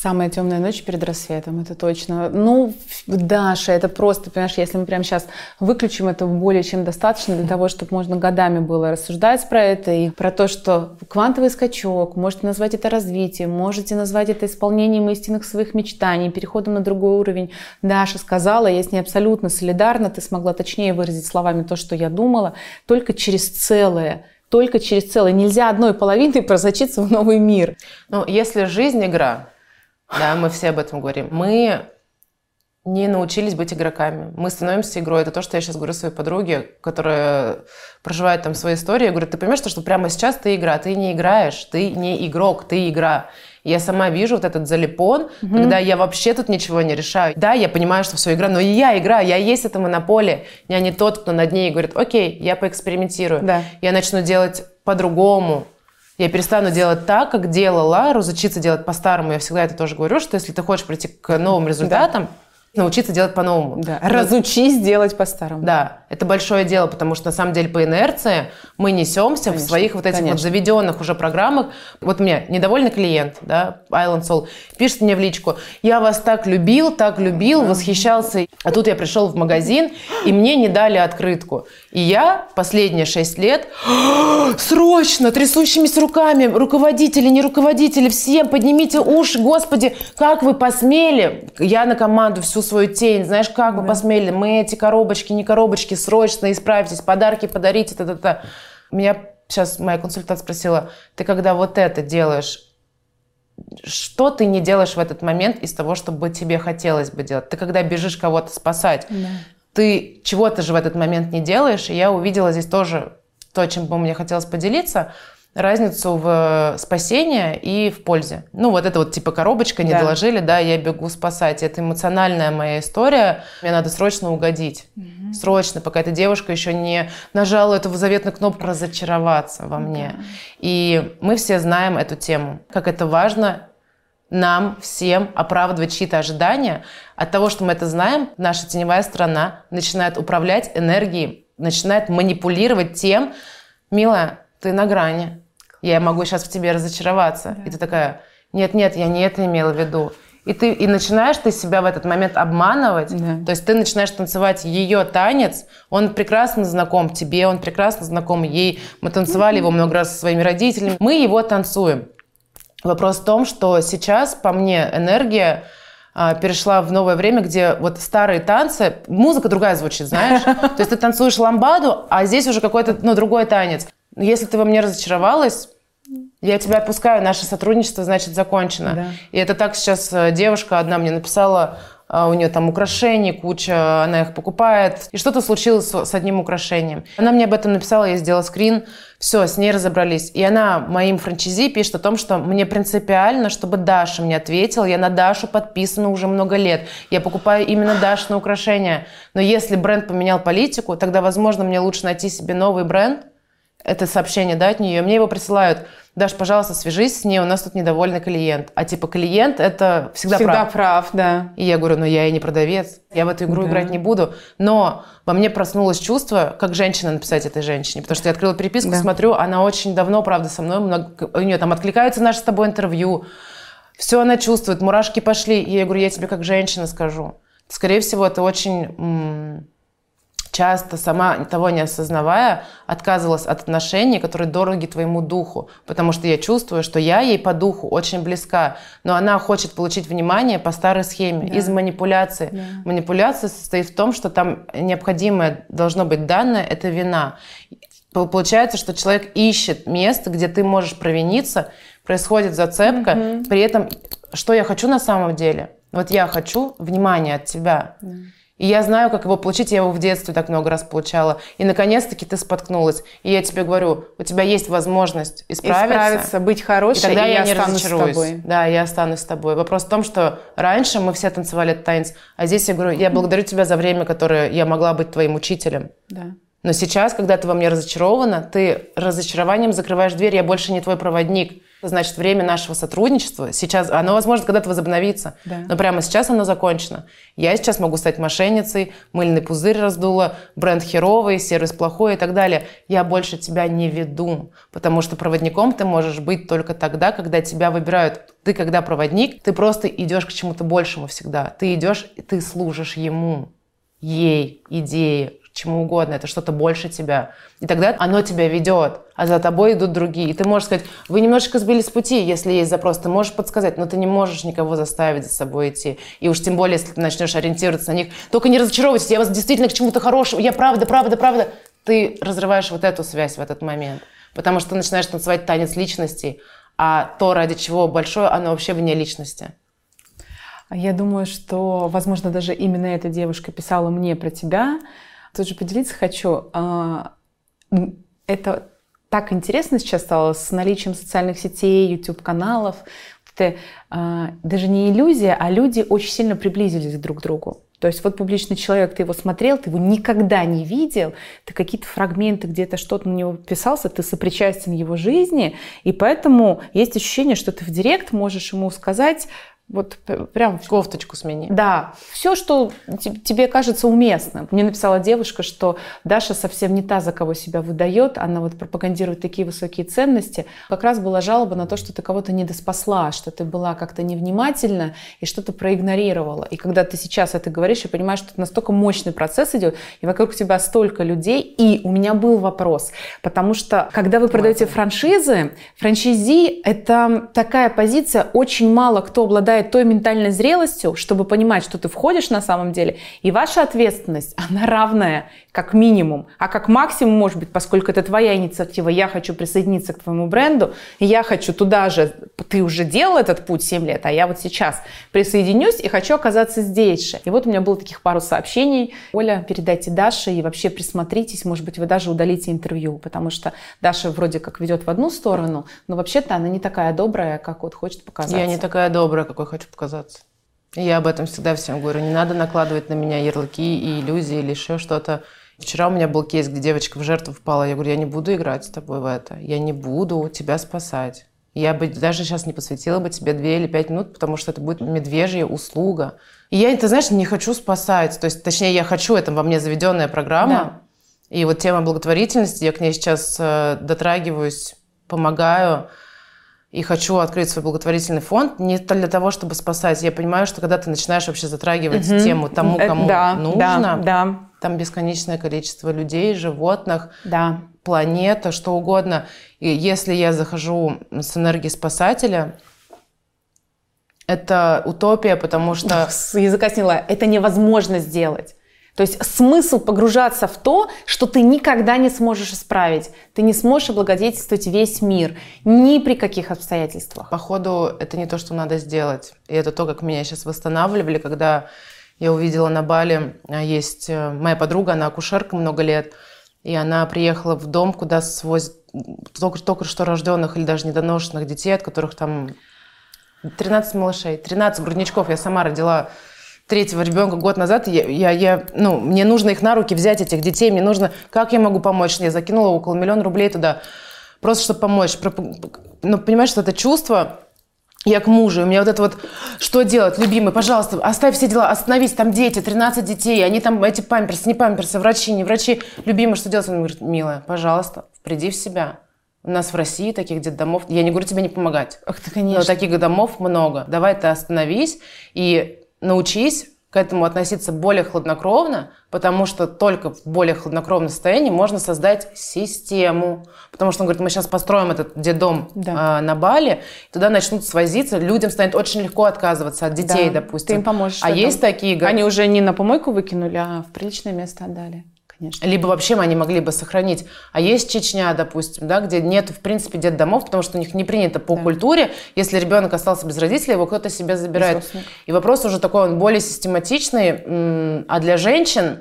Самая темная ночь перед рассветом, это точно. Ну, Даша, это просто, понимаешь, если мы прямо сейчас выключим, это более чем достаточно для того, чтобы можно годами было рассуждать про это и про то, что квантовый скачок, можете назвать это развитием, можете назвать это исполнением истинных своих мечтаний, переходом на другой уровень. Даша сказала, я с ней абсолютно солидарна, ты смогла точнее выразить словами то, что я думала, только через целое только через целое. Нельзя одной половиной просочиться в новый мир. Ну, если жизнь игра, да, мы все об этом говорим, мы не научились быть игроками. Мы становимся игрой. Это то, что я сейчас говорю своей подруге, которая проживает там свои истории. Я говорю, ты понимаешь, что прямо сейчас ты игра, ты не играешь, ты не игрок, ты игра. Я сама вижу вот этот залипон, когда я вообще тут ничего не решаю. Да, я понимаю, что все игра, но и я игра, я есть эта монополия. Я не тот, кто над ней говорит, окей, я поэкспериментирую. Да. Я начну делать по-другому. Я перестану делать так, как делала, разучиться делать по-старому. Я всегда это тоже говорю, что если ты хочешь прийти к новым результатам, научиться делать по-новому. Да. Разучись делать по-старому. да, это большое дело, потому что на самом деле по инерции мы несемся в Конечно, своих вот этих вот конечно. заведенных уже программах. Вот мне недовольный клиент, да, Island Soul, пишет мне в личку, я вас так любил, так любил, восхищался. А тут я пришел в магазин, и мне не дали открытку. И я последние шесть лет <gasps> срочно, трясущимися руками, руководители, не руководители, всем поднимите уши, господи, как вы посмели? Я на команду всю свою тень, знаешь, как вы посмели? Мы эти коробочки, не коробочки, срочно исправьтесь, подарки подарите, та-та-та. Меня сейчас моя консультант спросила, ты когда вот это делаешь, что ты не делаешь в этот момент из того, что бы тебе хотелось бы делать? Ты когда бежишь кого-то спасать, ты чего-то же в этот момент не делаешь, и я увидела здесь тоже то, чем бы мне хотелось поделиться, разницу в спасении и в пользе. Ну, вот это вот типа коробочка, не Да. доложили, да, я бегу спасать. Это эмоциональная моя история. Мне надо срочно угодить. Срочно, пока эта девушка еще не нажала эту заветную кнопку разочароваться во мне. И мы все знаем эту тему, как это важно нам всем оправдывать чьи-то ожидания. От того, что мы это знаем, наша теневая сторона начинает управлять энергией, начинает манипулировать тем, милая, ты на грани, я могу сейчас в тебе разочароваться. И ты такая, нет-нет, я не это имела в виду. И ты и начинаешь ты себя в этот момент обманывать. Да. То есть ты начинаешь танцевать ее танец. Он прекрасно знаком тебе, он прекрасно знаком ей. Мы танцевали его много раз со своими родителями. Мы его танцуем. Вопрос в том, что сейчас, по мне, энергия а, перешла в новое время, где вот старые танцы, музыка другая звучит, знаешь? <laughs> То есть ты танцуешь ламбаду, а здесь уже какой-то, ну, другой танец. Если ты во мне разочаровалась, я тебя отпускаю, наше сотрудничество, значит, закончено. Да. И это так сейчас э, девушка одна мне написала, а, у нее там украшений куча, она их покупает. И что-то случилось с одним украшением. Она мне об этом написала, я сделала скрин, все, с ней разобрались. И она моим франчайзи пишет о том, что мне принципиально, чтобы Даша мне ответила. Я на Дашу подписана уже много лет. Я покупаю именно Дашины украшения. Но если бренд поменял политику, тогда, возможно, мне лучше найти себе новый бренд. Это сообщение, да, от нее. Мне его присылают Даш, пожалуйста, свяжись с ней, у нас тут недовольный клиент. А типа клиент это всегда, всегда прав. прав, да. И я говорю, ну я и не продавец, я в эту игру да. играть не буду. Но во мне проснулось чувство, как женщина написать этой женщине. Потому что я открыла переписку, да. смотрю, она очень давно, правда, со мной, много, у нее там откликаются наши с тобой интервью. Все она чувствует, мурашки пошли. И я говорю, я тебе как женщина скажу. Скорее всего, это очень часто сама того не осознавая отказывалась от отношений, которые дороги твоему духу, потому что я чувствую, что я ей по духу очень близка, но она хочет получить внимание по старой схеме, да. из манипуляции. Да. Манипуляция состоит в том, что там необходимое должно быть данное, это вина. Получается, что человек ищет место, где ты можешь провиниться, происходит зацепка, угу. при этом что я хочу на самом деле? Вот я хочу внимания от тебя. Да. И я знаю, как его получить. Я его в детстве так много раз получала. И наконец-таки ты споткнулась. И я тебе говорю, у тебя есть возможность исправиться. Исправиться, быть хорошей, и тогда и я, я не разочаруюсь. С тобой. Да, я останусь с тобой. Вопрос в том, что раньше мы все танцевали этот танец, а здесь я говорю, я благодарю тебя за время, которое я могла быть твоим учителем. Да. Но сейчас, когда ты во мне разочарована, ты разочарованием закрываешь дверь, я больше не твой проводник. Значит, время нашего сотрудничества сейчас, оно, возможно, когда-то возобновится, да. но прямо сейчас оно закончено. Я сейчас могу стать мошенницей, мыльный пузырь раздула, бренд херовый, сервис плохой и так далее. Я больше тебя не веду, потому что проводником ты можешь быть только тогда, когда тебя выбирают. Ты, когда проводник, ты просто идешь к чему-то большему всегда. Ты идешь, ты служишь ему, ей, идее, чему угодно, это что-то больше тебя. И тогда оно тебя ведет, а за тобой идут другие. И ты можешь сказать, вы немножечко сбились с пути, если есть запрос, ты можешь подсказать, но ты не можешь никого заставить за собой идти. И уж тем более, если ты начнешь ориентироваться на них, только не разочаровывайтесь, я вас действительно к чему-то хорошему, я правда, правда, правда. Ты разрываешь вот эту связь в этот момент, потому что ты начинаешь танцевать танец личностей, а то, ради чего большое, оно вообще вне личности. Я думаю, что, возможно, даже именно эта девушка писала мне про тебя, тоже поделиться хочу. А, это так интересно сейчас стало с наличием социальных сетей, YouTube-каналов. Это а, даже не иллюзия, а люди очень сильно приблизились друг к другу. То есть вот публичный человек, ты его смотрел, ты его никогда не видел, ты какие-то фрагменты, где-то что-то на него писался, ты сопричастен его жизни, и поэтому есть ощущение, что ты в директ можешь ему сказать вот прям кофточку смени. Да, все, что тебе кажется уместным. Мне написала девушка, что Даша совсем не та, за кого себя выдает, она вот пропагандирует такие высокие ценности. Как раз была жалоба на то, что ты кого-то не доспасла, что ты была как-то невнимательна и что-то проигнорировала. И когда ты сейчас это говоришь, я понимаю, что это настолько мощный процесс идет, и вокруг тебя столько людей. И у меня был вопрос, потому что когда вы продаете франшизы, франшизи это такая позиция, очень мало кто обладает обладает той ментальной зрелостью, чтобы понимать, что ты входишь на самом деле, и ваша ответственность, <laughs> она равная как минимум, а как максимум может быть, поскольку это твоя инициатива, я хочу присоединиться к твоему бренду, я хочу туда же, ты уже делал этот путь 7 лет, а я вот сейчас присоединюсь и хочу оказаться здесь же. И вот у меня было таких пару сообщений. Оля, передайте Даше и вообще присмотритесь, может быть, вы даже удалите интервью, потому что Даша вроде как ведет в одну сторону, но вообще-то она не такая добрая, как вот хочет показаться. Я не такая добрая, какой хочу показаться. Я об этом всегда всем говорю. Не надо накладывать на меня ярлыки и иллюзии или еще что-то. Вчера у меня был кейс, где девочка в жертву впала. Я говорю, я не буду играть с тобой в это. Я не буду тебя спасать. Я бы даже сейчас не посвятила бы тебе две или пять минут, потому что это будет медвежья услуга. И я, ты знаешь, не хочу спасать. То есть, точнее, я хочу, это во мне заведенная программа. Да. И вот тема благотворительности, я к ней сейчас э, дотрагиваюсь, помогаю. И хочу открыть свой благотворительный фонд не для того, чтобы спасать. Я понимаю, что когда ты начинаешь вообще затрагивать угу. тему тому, Э, кому да, нужно, Да, да, там бесконечное количество людей, животных, да. планета, что угодно. И если я захожу с энергией спасателя, это утопия, потому что... С языка сняла. Это невозможно сделать. То есть смысл погружаться в то, что ты никогда не сможешь исправить. Ты не сможешь облагодетельствовать весь мир ни при каких обстоятельствах. Походу, это не то, что надо сделать. И это то, как меня сейчас восстанавливали, когда я увидела на Бали, а, есть э, моя подруга, она акушерка много лет, и она приехала в дом, куда свозят только, только что рожденных или даже недоношенных детей, от которых там 13 малышей, 13 грудничков. Я сама родила третьего ребенка год назад, я, я, я, ну, мне нужно их на руки взять, этих детей, мне нужно, как я могу помочь? Я закинула около миллиона рублей туда, просто чтобы помочь. Ну, понимаешь, что это чувство, я к мужу, у меня вот это вот, что делать, любимый, пожалуйста, оставь все дела, остановись, там дети, 13 детей, они там, эти памперсы, не памперсы, врачи, не врачи, любимый, что делать? Он говорит, милая, пожалуйста, приди в себя. У нас в России таких детдомов, я не говорю тебе не помогать, Ах, ты, конечно. но таких домов много. Давай ты остановись и научись к этому относиться более хладнокровно, потому что только в более хладнокровном состоянии можно создать систему. Потому что он говорит, мы сейчас построим этот детдом Да. э, на Бали, туда начнут свозиться, людям станет очень легко отказываться от детей, Да, допустим. Ты им поможешь. А есть такие... Они уже не на помойку выкинули, а в приличное место отдали. Конечно. Либо вообще они могли бы сохранить. А есть Чечня, допустим, да, где нет, в принципе, детдомов, потому что у них не принято по Да. культуре. Если ребенок остался без родителей, его кто-то себе забирает. И вопрос уже такой, он более систематичный. А для женщин,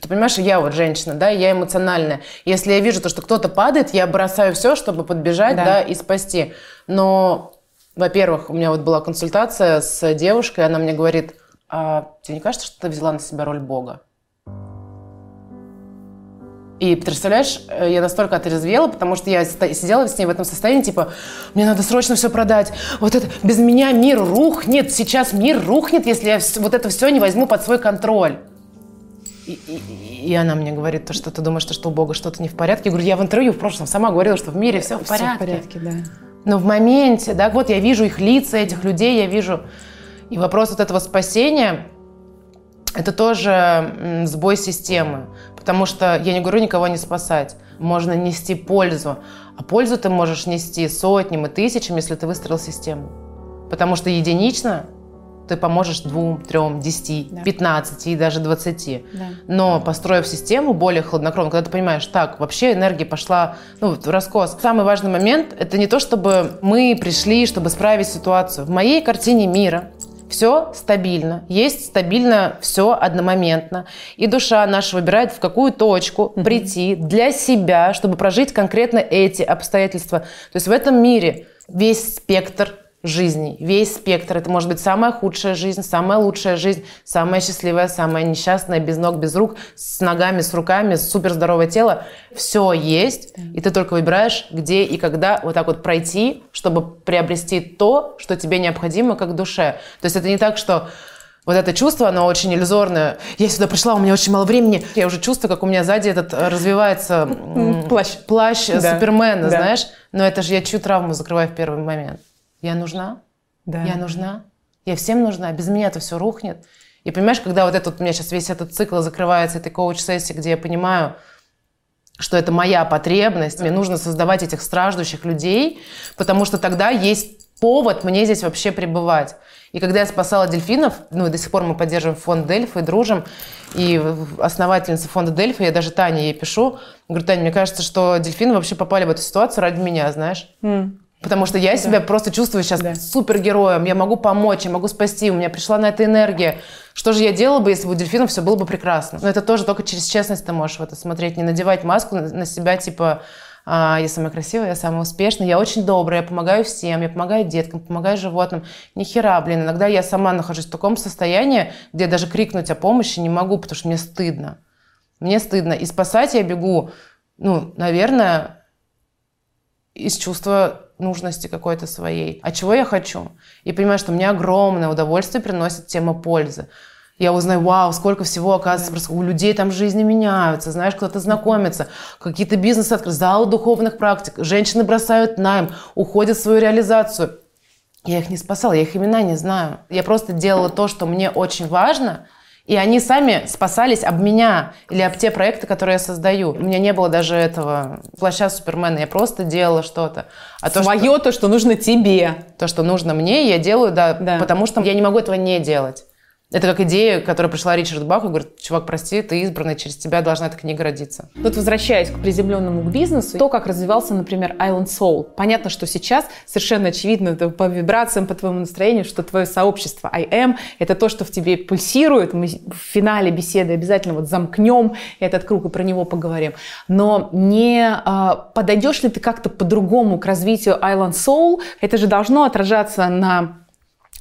ты понимаешь, я вот женщина, да, я эмоциональная. Если я вижу то, что кто-то падает, я бросаю все, чтобы подбежать, Да. да, и спасти. Но, во-первых, у меня вот была консультация с девушкой, она мне говорит, а тебе не кажется, что ты взяла на себя роль Бога? И представляешь, э, я настолько отрезвела, потому что я сидела с ней в этом состоянии, типа, мне надо срочно все продать. Вот это, без меня мир рухнет, сейчас мир рухнет, если я вот это все не возьму под свой контроль. И, и- и она мне говорит, то, что ты думаешь, то, что у Бога что-то не в порядке. Я говорю, я в интервью в прошлом сама говорила, что в мире все в порядке. в порядке, да. Но в моменте, да, вот я вижу их лица, этих людей, я вижу. И вопрос вот этого спасения, это тоже сбой системы. Потому что я не говорю никого не спасать. Можно нести пользу. А пользу ты можешь нести сотням и тысячам, если ты выстроил систему. Потому что единично ты поможешь двум, трем, десяти, Да. пятнадцати и даже двадцати. Да. Но построив систему более хладнокровно, когда ты понимаешь, так, вообще энергия пошла ну, в раскос. Самый важный момент – это не то, чтобы мы пришли, чтобы исправить ситуацию. В моей картине мира все стабильно, есть стабильно все одномоментно. И душа наша выбирает, в какую точку прийти для себя, чтобы прожить конкретно эти обстоятельства. То есть в этом мире весь спектр жизней, весь спектр. Это может быть самая худшая жизнь, самая лучшая жизнь, самая счастливая, самая несчастная, без ног, без рук, с ногами, с руками, с суперздоровое тело. Все есть, и ты только выбираешь, где и когда вот так вот пройти, чтобы приобрести то, что тебе необходимо как душе. То есть это не так, что вот это чувство, оно очень иллюзорное. Я сюда пришла, у меня очень мало времени. Я уже чувствую, как у меня сзади этот э, развивается Плащ. плащ Да. Супермена, Да. знаешь. Но это же я чью травму закрываю в первый момент. Я нужна? Да. Я нужна? Я всем нужна? Без меня это все рухнет. И понимаешь, когда вот этот у меня сейчас весь этот цикл закрывается, этой коуч-сессии, где я понимаю, что это моя потребность, мне нужно создавать этих страждущих людей, потому что тогда есть повод мне здесь вообще пребывать. И когда я спасала дельфинов, ну и до сих пор мы поддерживаем фонд Дельфа и дружим, и основательница фонда Дельфа, я даже Тане ей пишу, говорю, Таня, мне кажется, что дельфины вообще попали в эту ситуацию ради меня, знаешь? М. Потому что я себя просто чувствую сейчас Да. супергероем, я могу помочь, я могу спасти, у меня пришла на это энергия. Что же я делала бы, если бы у дельфинов все было бы прекрасно? Но это тоже только через честность ты можешь в это смотреть, не надевать маску на, себя, типа, «А, я самая красивая, я самая успешная, я очень добрая, я помогаю всем, я помогаю деткам, помогаю животным. Ни хера, блин, иногда я сама нахожусь в таком состоянии, где даже крикнуть о помощи не могу, потому что мне стыдно. Мне стыдно. И спасать я бегу, ну, наверное, из чувства нужности какой-то своей. А чего я хочу? И понимаю, что мне огромное удовольствие приносит тема пользы. Я узнаю, вау, сколько всего, оказывается, у людей там жизни меняются, знаешь, кто-то знакомится, какие-то бизнесы открыты, зал духовных практик, женщины бросают найм, уходят в свою реализацию. Я их не спасала, я их имена не знаю. Я просто делала то, что мне очень важно, и они сами спасались об меня или об те проекты, которые я создаю. У меня не было даже этого плаща Супермена. Я просто делала что-то. А то, Свое, что, то, что нужно тебе. То, что нужно мне, я делаю, да, да, потому что я не могу этого не делать. Это как идея, которая пришла Ричарду Баху, говорит, чувак, прости, ты избранный, через тебя должна эта книга родиться. Тут возвращаясь к приземленному к бизнесу, то, как развивался, например, Island Soul. Понятно, что сейчас совершенно очевидно это по вибрациям, по твоему настроению, что твое сообщество I am – это то, что в тебе пульсирует. Мы в финале беседы обязательно вот замкнем этот круг и про него поговорим. Но не а, подойдешь ли ты как-то по-другому к развитию Island Soul? Это же должно отражаться на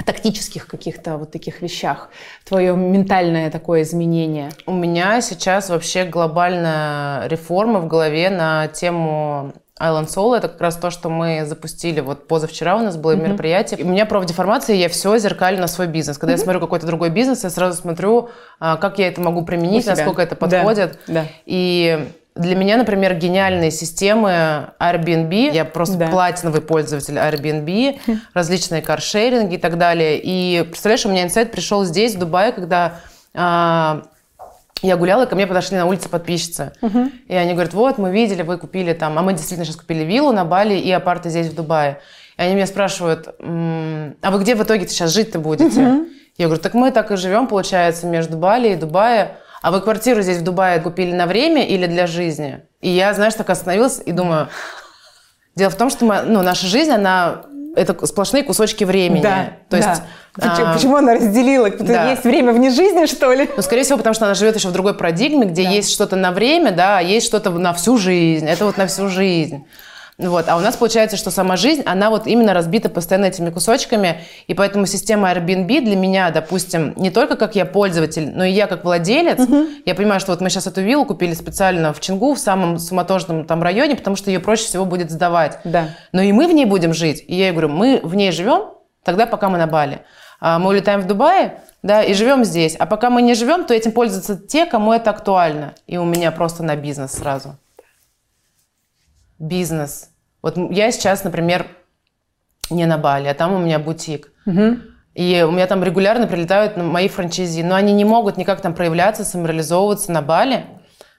тактических каких-то вот таких вещах, твое ментальное такое изменение? У меня сейчас вообще глобальная реформа в голове на тему Island Soul это как раз то, что мы запустили. Вот позавчера у нас было mm-hmm. мероприятие. И у меня профдеформация, я все зеркалю на свой бизнес. Когда mm-hmm. я смотрю какой-то другой бизнес, я сразу смотрю, а, как я это могу применить, насколько это подходит. Да. Да. И для меня, например, гениальные системы Airbnb. Я просто да. платиновый пользователь Airbnb, <laughs> различные каршеринги и так далее. И представляешь, у меня инсайт пришел здесь, в Дубае, когда а, я гуляла, и ко мне подошли на улице подписчицы. Угу. И они говорят, вот, мы видели, вы купили там, а мы действительно сейчас купили виллу на Бали и апарты здесь, в Дубае. И они меня спрашивают, а вы где в итоге сейчас жить-то будете? Угу. Я говорю, так мы так и живем, получается, между Бали и Дубае. А вы квартиру здесь в Дубае купили на время или для жизни? И я, знаешь, так остановилась и думаю, дело в том, что мы, ну, наша жизнь, она это сплошные кусочки времени. Да, То есть, да. Почему, а, почему она разделила? Да. Есть время вне жизни, что ли? Ну, скорее всего, потому что она живет еще в другой парадигме, где да. есть что-то на время, да, а есть что-то на всю жизнь. Это вот на всю жизнь. Вот. А у нас получается, что сама жизнь, она вот именно разбита постоянно этими кусочками, и поэтому система Airbnb для меня, допустим, не только как я пользователь, но и я как владелец, угу. я понимаю, что вот мы сейчас эту виллу купили специально в Чингу, в самом суматошном там районе, потому что ее проще всего будет сдавать. Да. Но и мы в ней будем жить. И я ей говорю, мы в ней живем, тогда пока мы на Бали. А мы улетаем в Дубае, да, и живем здесь. А пока мы не живем, то этим пользуются те, кому это актуально. И у меня просто на бизнес сразу бизнес. Вот я сейчас, например, не на Бали, а там у меня бутик. Угу. И у меня там регулярно прилетают мои франчайзи, но они не могут никак там проявляться, самореализовываться на Бали,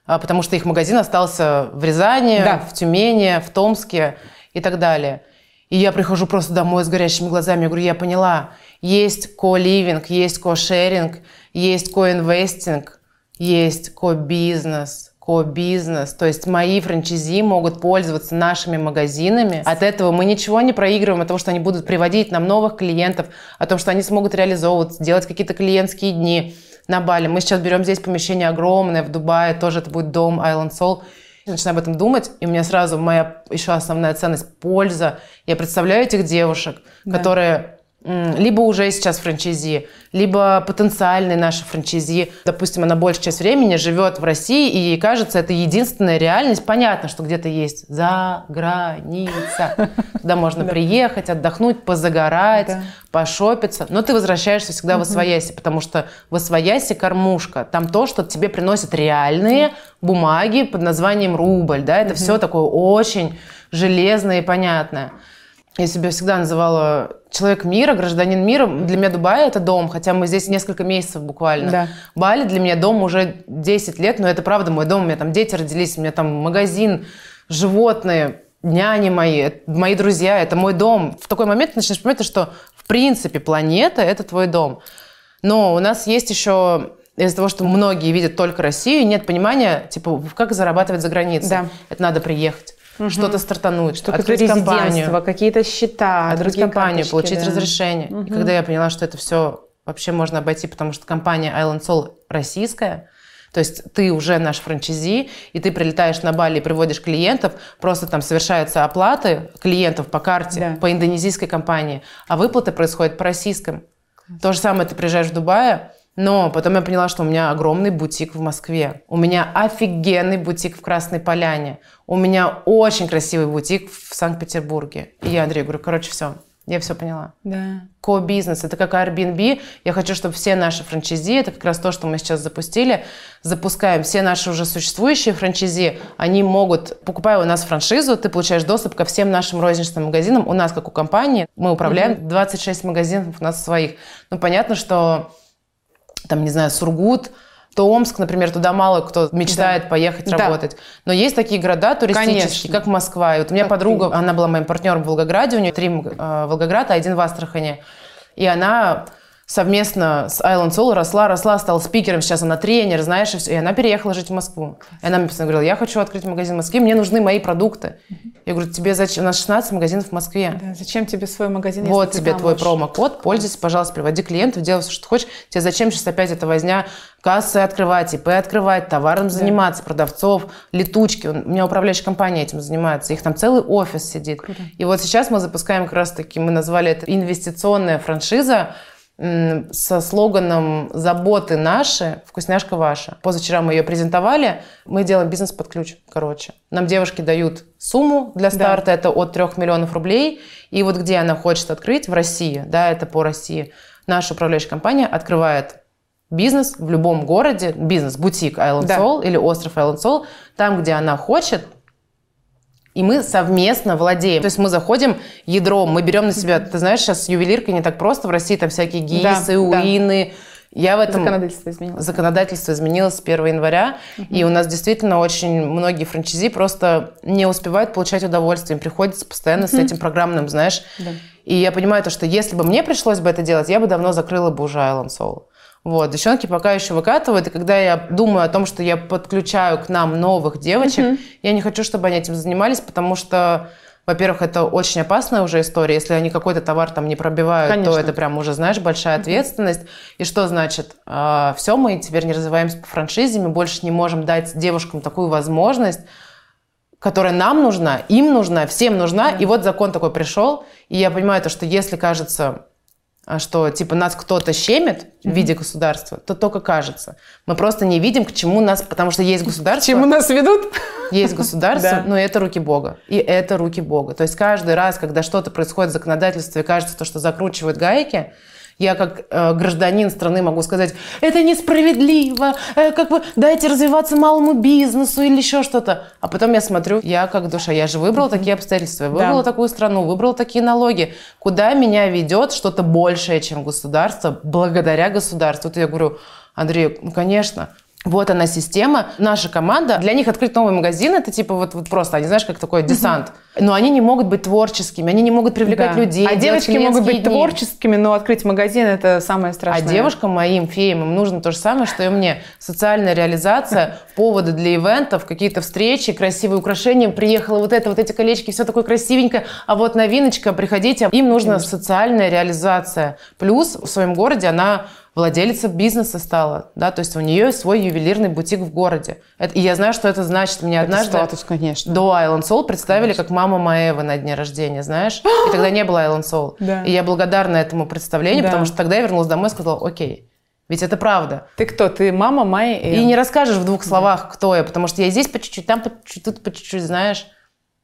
а, потому что их магазин остался в Рязани, да. в Тюмени, в Томске и так далее. И я прихожу просто домой с горящими глазами. Я говорю, я поняла, есть ко-ливинг, есть ко-шеринг, есть ко-инвестинг, есть ко-бизнес, ко-бизнес, то есть мои франчайзи могут пользоваться нашими магазинами. От этого мы ничего не проигрываем, от того, что они будут приводить нам новых клиентов, о том, что они смогут реализовываться, делать какие-то клиентские дни на Бали. Мы сейчас берем здесь помещение огромное в Дубае, тоже это будет дом Island Soul. Я начинаю об этом думать, и у меня сразу моя еще основная ценность – польза. Я представляю этих девушек, да. которые либо уже сейчас франчайзи, либо потенциальные наши франчайзи. Допустим, она большую часть времени живет в России, и ей кажется, это единственная реальность. Понятно, что где-то есть за граница. <laughs> Туда можно приехать, отдохнуть, позагорать, пошопиться. Но ты возвращаешься всегда в Освояси, потому что в Освояси кормушка. Там то, что тебе приносят реальные бумаги под названием рубль. Да? Это все такое очень железное и понятное. Я себя всегда называла человек мира, гражданин мира. Для меня Дубай – это дом, хотя мы здесь несколько месяцев буквально. Да. Бали для меня дом уже 10 лет, но это правда мой дом. У меня там дети родились, у меня там магазин, животные, няни мои, мои друзья, это мой дом. В такой момент ты начинаешь понимать, что в принципе планета – это твой дом. Но у нас есть еще из-за того, что многие видят только Россию, нет понимания, типа, как зарабатывать за границей. Да. Это надо приехать угу. что-то стартануть, что открыть компанию, какие-то счета, открыть компанию, получить да. разрешение. Угу. И когда я поняла, что это все вообще можно обойти, потому что компания Island Soul российская, то есть ты уже наш франчайзи, и ты прилетаешь на Бали и приводишь клиентов, просто там совершаются оплаты клиентов по карте, да. по индонезийской компании, а выплаты происходят по российским. То же самое ты приезжаешь в Дубае, но потом я поняла, что у меня огромный бутик в Москве. У меня офигенный бутик в Красной Поляне. У меня очень красивый бутик в Санкт-Петербурге. И я Андрею говорю, короче, все, Я все поняла. Да. Ко-бизнес, это как Airbnb. Я хочу, чтобы все наши франчайзи, это как раз то, что мы сейчас запустили, запускаем все наши уже существующие франчайзи, они могут, покупая у нас франшизу, ты получаешь доступ ко всем нашим розничным магазинам. У нас, как у компании, мы управляем 26 магазинов у нас своих. Ну, понятно, что там, не знаю, Сургут, Томск, например, туда мало кто мечтает Да. поехать Да. работать. Но есть такие города туристические, Конечно. как Москва. И вот у меня Как подруга, ты. она была моим партнером в Волгограде, у нее три э, Волгограда, один в Астрахани. И она совместно с Island Soul росла, росла, стала спикером, сейчас она тренер, знаешь, и все. И она переехала жить в Москву. И она мне постоянно говорила, я хочу открыть магазин в Москве, мне нужны мои продукты. Я говорю, тебе зачем? У нас 16 магазинов в Москве. Да, Зачем тебе свой магазин, Вот тебе твой можешь? промокод, пользуйся, пожалуйста, приводи клиентов, делай все, что хочешь. Тебе зачем сейчас опять эта возня кассы открывать, ИП открывать, товаром заниматься, продавцов, летучки. У меня управляющая компания этим занимается, их там целый офис сидит. И вот сейчас мы запускаем как раз-таки, мы назвали это инвестиционная франшиза, со слоганом «Заботы наши, вкусняшка ваша». Позавчера мы ее презентовали. Мы делаем бизнес под ключ, короче. Нам девушки дают сумму для Да. старта, это от 3 миллионов рублей. И вот где она хочет открыть, в России, да, это по России, наша управляющая компания открывает бизнес в любом городе, бизнес-бутик Island Да. Soul или остров Island Soul, там, где она хочет, и мы совместно владеем. То есть мы заходим ядром, мы берем на себя, ты знаешь, сейчас ювелирка не так просто, в России там всякие Да, ГИСы, да. УИНы. Я в этом... Законодательство изменилось. Законодательство изменилось с 1 января, и у нас действительно очень многие франчайзи просто не успевают получать удовольствие, им приходится постоянно с этим программным, знаешь. Да. И я понимаю то, что если бы мне пришлось бы это делать, я бы давно закрыла бы уже Island Soul. Вот, девчонки пока еще выкатывают, и когда я думаю о том, что я подключаю к нам новых девочек, я не хочу, чтобы они этим занимались, потому что, во-первых, это очень опасная уже история. Если они какой-то товар там не пробивают, Конечно. то это прям уже, знаешь, большая ответственность. И что значит? все, мы теперь не развиваемся по франшизе, мы больше не можем дать девушкам такую возможность, которая нам нужна, им нужна, всем нужна. И вот закон такой пришел, и я понимаю то, что если кажется, а, что типа нас кто-то щемит в виде государства, то только кажется. Мы просто не видим, к чему нас, потому что есть государство, Чему нас ведут? есть государство, Да. но это руки Бога. И это руки Бога. То есть каждый раз, когда что-то происходит в законодательстве, кажется, то, что закручивают гайки, я как э, гражданин страны могу сказать, это несправедливо, э, как бы дайте развиваться малому бизнесу или еще что-то. А потом я смотрю, я как душа, я же выбрала такие обстоятельства, я выбрала Да. такую страну, выбрала такие налоги. Куда меня ведет что-то большее, чем государство, благодаря государству? Вот я говорю, Андрей, ну конечно, вот она система, наша команда. Для них открыть новый магазин это типа вот, вот просто, они знаешь, как такой десант. Но они не могут быть творческими, они не могут привлекать Да. людей. А девочки могут быть дни. творческими, но открыть магазин это самое А страшное. девушкам моим, феям, им нужно то же самое, что и мне. Социальная реализация, <laughs> поводы для ивентов, какие-то встречи, красивые украшения. Приехала вот это, вот эти колечки, все такое красивенькое. А вот новиночка, приходите. Им нужна социальная реализация. Плюс в своем городе она владелица бизнеса стала, да, то есть у нее свой ювелирный бутик в городе. Это- и я знаю, что это значит. Мне Это однажды статус, конечно. до Island Soul представили как мама Маэвы на дне рождения, знаешь? И тогда не было Island Soul. <gasps> Да. И я благодарна этому представлению, Да. потому что тогда я вернулась домой и сказала, окей, ведь это правда. Ты кто? Ты мама Майи. И не расскажешь в двух словах, кто я, потому что я здесь по чуть-чуть, там по чуть-чуть, тут по чуть-чуть, знаешь.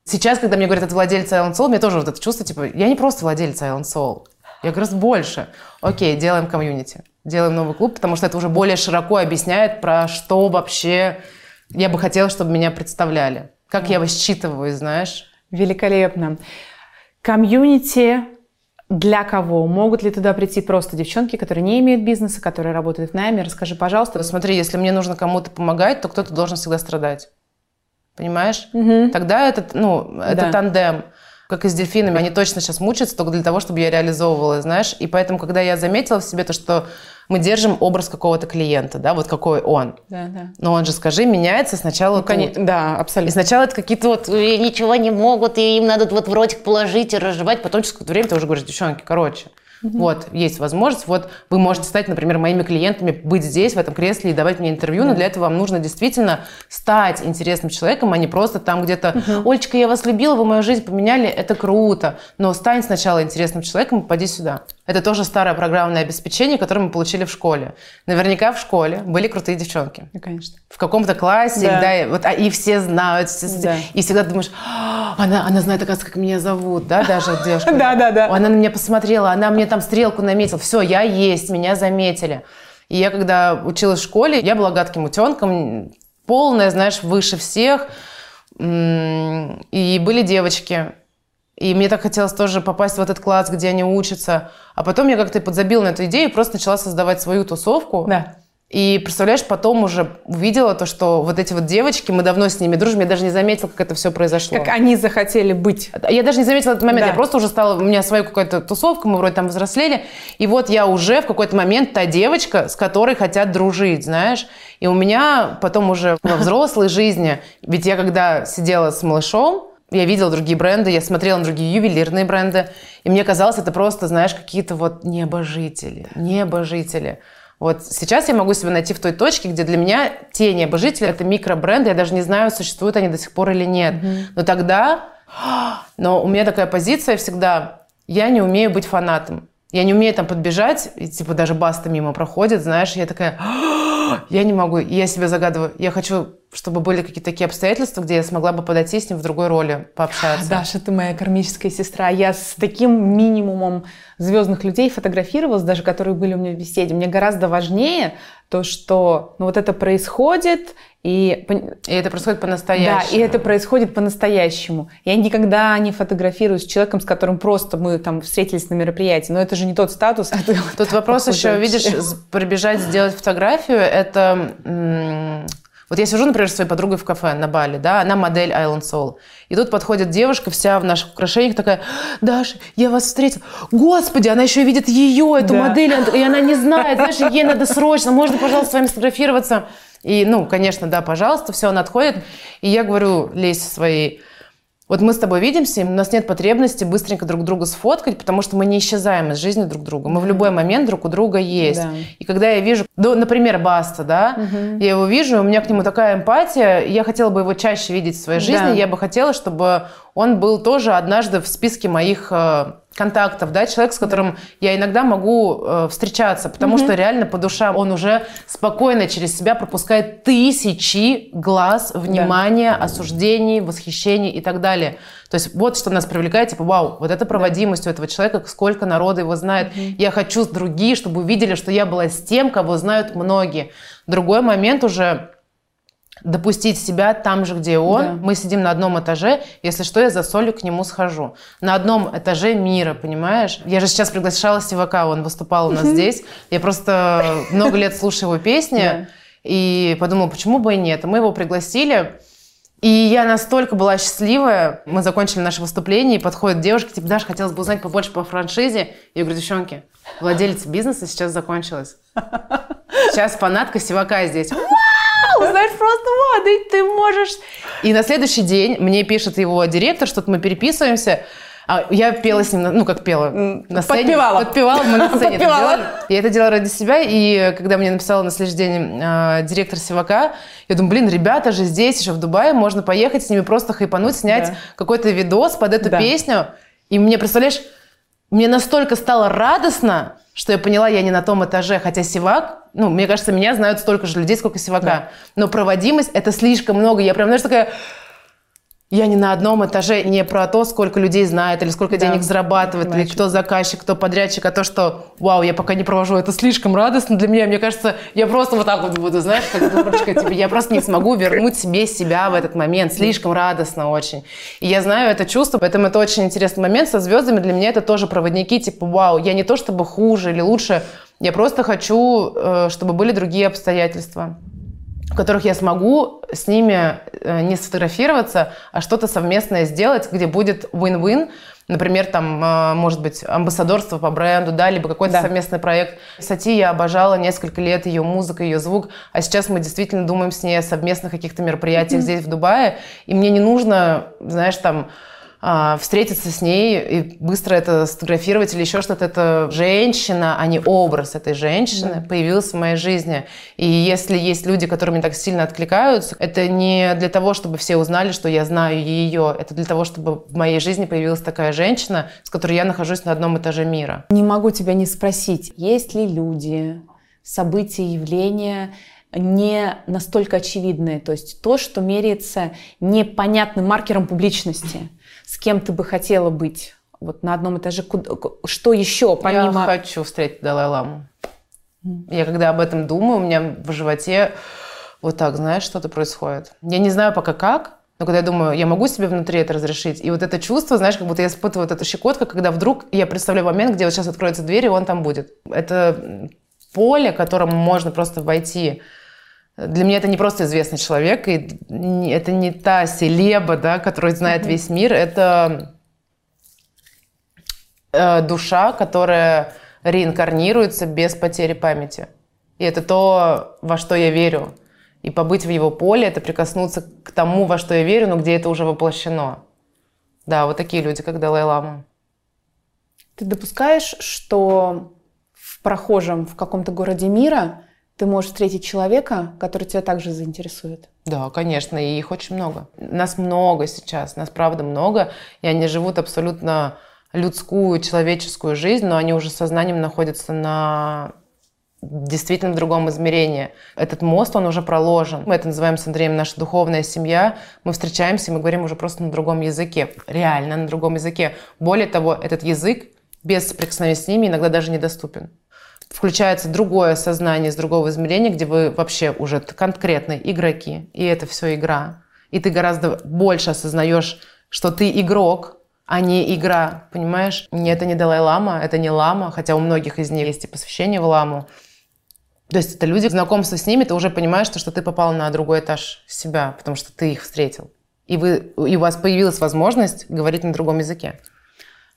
Сейчас, когда мне говорят, это владелец Island Soul, мне тоже вот это чувство, типа, я не просто владелец Island Soul, я гораздо больше. Окей, делаем комьюнити, делаем новый клуб, потому что это уже более широко объясняет, про что вообще я бы хотела, чтобы меня представляли. Как я считываю, знаешь. Великолепно. Комьюнити для кого? Могут ли туда прийти просто девчонки, которые не имеют бизнеса, которые работают в найме? Расскажи, пожалуйста. Смотри, если мне нужно кому-то помогать, то кто-то должен всегда страдать. Понимаешь? Мгм. Тогда это, ну, это Да. тандем. Как и с дельфинами. Они точно сейчас мучаются только для того, чтобы я реализовывала, знаешь. И поэтому, когда я заметила в себе то, что мы держим образ какого-то клиента, да, вот какой он. Да, да. Но он же, скажи, меняется сначала Ну, конечно, да, И абсолютно. сначала это какие-то вот «Э, ничего не могут, и им надо вот в ротик положить и разжевать. Потом через какое-то время ты уже говоришь, девчонки, короче, вот, есть возможность, вот вы можете стать, например, моими клиентами, быть здесь, в этом кресле и давать мне интервью, но для этого вам нужно действительно стать интересным человеком, а не просто там где-то «Олечка, я вас любила, вы мою жизнь поменяли, это круто». Но стань сначала интересным человеком и поди сюда. Это тоже старое программное обеспечение, которое мы получили в школе. Наверняка в школе были крутые девчонки. Ну, конечно. В каком-то классе, Да. да, и, вот, а, и все знают, все- Да. и всегда думаешь, «А, она, она знает, оказывается, как меня зовут, да, даже девушка. <laughs> Да, да, да. Она на меня посмотрела, она мне там стрелку наметила, все, я есть, меня заметили. И я, когда училась в школе, я была гадким утенком, полная, знаешь, выше всех. И были девочки. И мне так хотелось тоже попасть в этот класс, где они учатся. А потом я как-то подзабила на эту идею и просто начала создавать свою тусовку. Да. И представляешь, потом уже увидела то, что вот эти вот девочки, мы давно с ними дружим, я даже не заметила, как это все произошло. Как они захотели быть. Я даже не заметила этот момент, Да. я просто уже стала, у меня своя какая-то тусовка, мы вроде там взрослели, и вот я уже в какой-то момент та девочка, с которой хотят дружить, знаешь. И у меня потом уже во взрослой жизни, ведь я когда сидела с малышом, я видела другие бренды, я смотрела на другие ювелирные бренды, и мне казалось, это просто, знаешь, какие-то вот небожители, небожители. Вот сейчас я могу себя найти в той точке, где для меня те небожители – это микробренды, я даже не знаю, существуют они до сих пор или нет. Но тогда но у меня такая позиция всегда, я не умею быть фанатом. Я не умею там подбежать, и типа даже баста мимо проходит, знаешь, я такая, «А, я не могу, и я себе загадываю, я хочу, чтобы были какие-то такие обстоятельства, где я смогла бы подойти с ним в другой роли, пообщаться. <laughs> Даша, ты моя кармическая сестра. Я с таким минимумом звездных людей фотографировалась, даже которые были у меня в беседе. Мне гораздо важнее то, что ну, вот это происходит, и И это происходит Да, по-настоящему. и это происходит по-настоящему. Я никогда не фотографируюсь с человеком, с которым просто мы там встретились на мероприятии, но это же не тот статус. Тут вопрос еще, вообще. видишь, прибежать сделать фотографию, это... Вот я сижу, например, с своей подругой в кафе на Бали, да, она модель Island Soul. И тут подходит девушка вся в наших украшениях, такая, Даша, я вас встретила. Господи, она еще и видит ее, эту Да. модель, и она не знает, знаешь, ей надо срочно, можно, пожалуйста, с вами сфотографироваться? И, ну, конечно, да, пожалуйста, все, она отходит. И я говорю Лесе своей, вот мы с тобой видимся, и у нас нет потребности быстренько друг друга сфоткать, потому что мы не исчезаем из жизни друг друга. Мы в любой момент друг у друга есть. Да. И когда я вижу, ну, например, Баста, да, я его вижу, у меня к нему такая эмпатия, я хотела бы его чаще видеть в своей жизни, Да. я бы хотела, чтобы он был тоже однажды в списке моих э, контактов, да, человек, с которым я иногда могу э, встречаться, потому что реально по душам он уже спокойно через себя пропускает тысячи глаз, внимания, осуждений, восхищений и так далее. То есть вот что нас привлекает, типа, вау, вот это проводимость у этого человека, сколько народа его знает. Я хочу другие, чтобы увидели, что я была с тем, кого знают многие. Другой момент уже допустить себя там же, где он. Да. Мы сидим на одном этаже, если что, я за солью к нему схожу. На одном этаже мира, понимаешь? Я же сейчас приглашала Сивака, он выступал у нас <laughs> здесь. Я просто много лет слушаю его песни и подумала, почему бы и нет. Мы его пригласили, и я настолько была счастливая. Мы закончили наше выступление, и подходит девушка, типа, Даша, хотелось бы узнать побольше по франшизе. Я говорю, девчонки, владелец бизнеса сейчас закончилась. <laughs> Сейчас фанатка Сивака здесь. Знаешь, просто вот, и ты можешь... И на следующий день мне пишет его директор, что-то мы переписываемся. А я пела с ним, ну как пела, на сцене. подпевала. Подпевала, мы на сцене это Подпевала. делали. Я это делала ради себя, и когда мне написала на следующий день э, директор Сивака, я думаю, блин, ребята же здесь, еще в Дубае, можно поехать с ними просто хайпануть, снять Да. какой-то видос под эту Да. песню. И мне, представляешь, мне настолько стало радостно, что я поняла, я не на том этаже, хотя Сивак, ну, мне кажется, меня знают столько же людей, сколько Сивака. Но проводимость – это слишком много. Я прям, знаешь, такая... Я не на одном этаже не про то, сколько людей знает, или сколько Да, денег зарабатывает, или кто заказчик, кто подрядчик, а то, что, вау, я пока не провожу, это слишком радостно для меня. Мне кажется, я просто вот так вот буду, знаешь, как дурочка, типа, я просто не смогу вернуть себе себя в этот момент. Слишком радостно очень. И я знаю это чувство, поэтому это очень интересный момент со звездами. Для меня это тоже проводники, типа, вау, я не то чтобы хуже или лучше, я просто хочу, э, чтобы были другие обстоятельства которых я смогу с ними э, не сфотографироваться, а что-то совместное сделать, где будет win-win. Например, там, э, может быть, амбассадорство по бренду, да, либо какой-то Да. совместный проект. Сати я обожала несколько лет ее музыка, ее звук, а сейчас мы действительно думаем с ней о совместных каких-то мероприятиях здесь, в Дубае, и мне не нужно, знаешь, там, встретиться с ней и быстро это сфотографировать или еще что-то. Это женщина, а не образ этой женщины да. появился в моей жизни. И если есть люди, которые мне так сильно откликаются, это не для того, чтобы все узнали, что я знаю ее. Это для того, чтобы в моей жизни появилась такая женщина, с которой я нахожусь на одном этаже мира. Не могу тебя не спросить, есть ли люди, события, явления, не настолько очевидные, то есть то, что меряется непонятным маркером публичности с кем ты бы хотела быть? Вот на одном этаже. Что еще помимо... Я хочу встретить Далай-Ламу. Я когда об этом думаю, у меня в животе вот так, знаешь, что-то происходит. Я не знаю пока как, но когда я думаю, я могу себе внутри это разрешить, и вот это чувство, знаешь, как будто я испытываю вот эту щекотку, когда вдруг я представляю момент, где вот сейчас откроется дверь, и он там будет. Это поле, которому можно просто войти для меня это не просто известный человек, и это не та селеба, да, которую знает весь мир, это э, душа, которая реинкарнируется без потери памяти. И это то, во что я верю. И побыть в его поле, это прикоснуться к тому, во что я верю, но где это уже воплощено. Да, вот такие люди, как Далай-Лама. Ты допускаешь, что в прохожем в каком-то городе мира ты можешь встретить человека, который тебя также заинтересует. Да, конечно, и их очень много. Нас много сейчас, нас правда много, и они живут абсолютно людскую, человеческую жизнь, но они уже сознанием находятся на действительно в другом измерении. Этот мост, он уже проложен. Мы это называем с Андреем наша духовная семья. Мы встречаемся, мы говорим уже просто на другом языке. Реально на другом языке. Более того, этот язык без соприкосновения с ними иногда даже недоступен включается другое сознание из другого измерения, где вы вообще уже конкретные игроки, и это все игра. И ты гораздо больше осознаешь, что ты игрок, а не игра, понимаешь? Не, это не Далай-Лама, это не Лама, хотя у многих из них есть и посвящение в Ламу. То есть это люди, знакомство с ними, ты уже понимаешь, что, ты попал на другой этаж себя, потому что ты их встретил. И, вы, и у вас появилась возможность говорить на другом языке.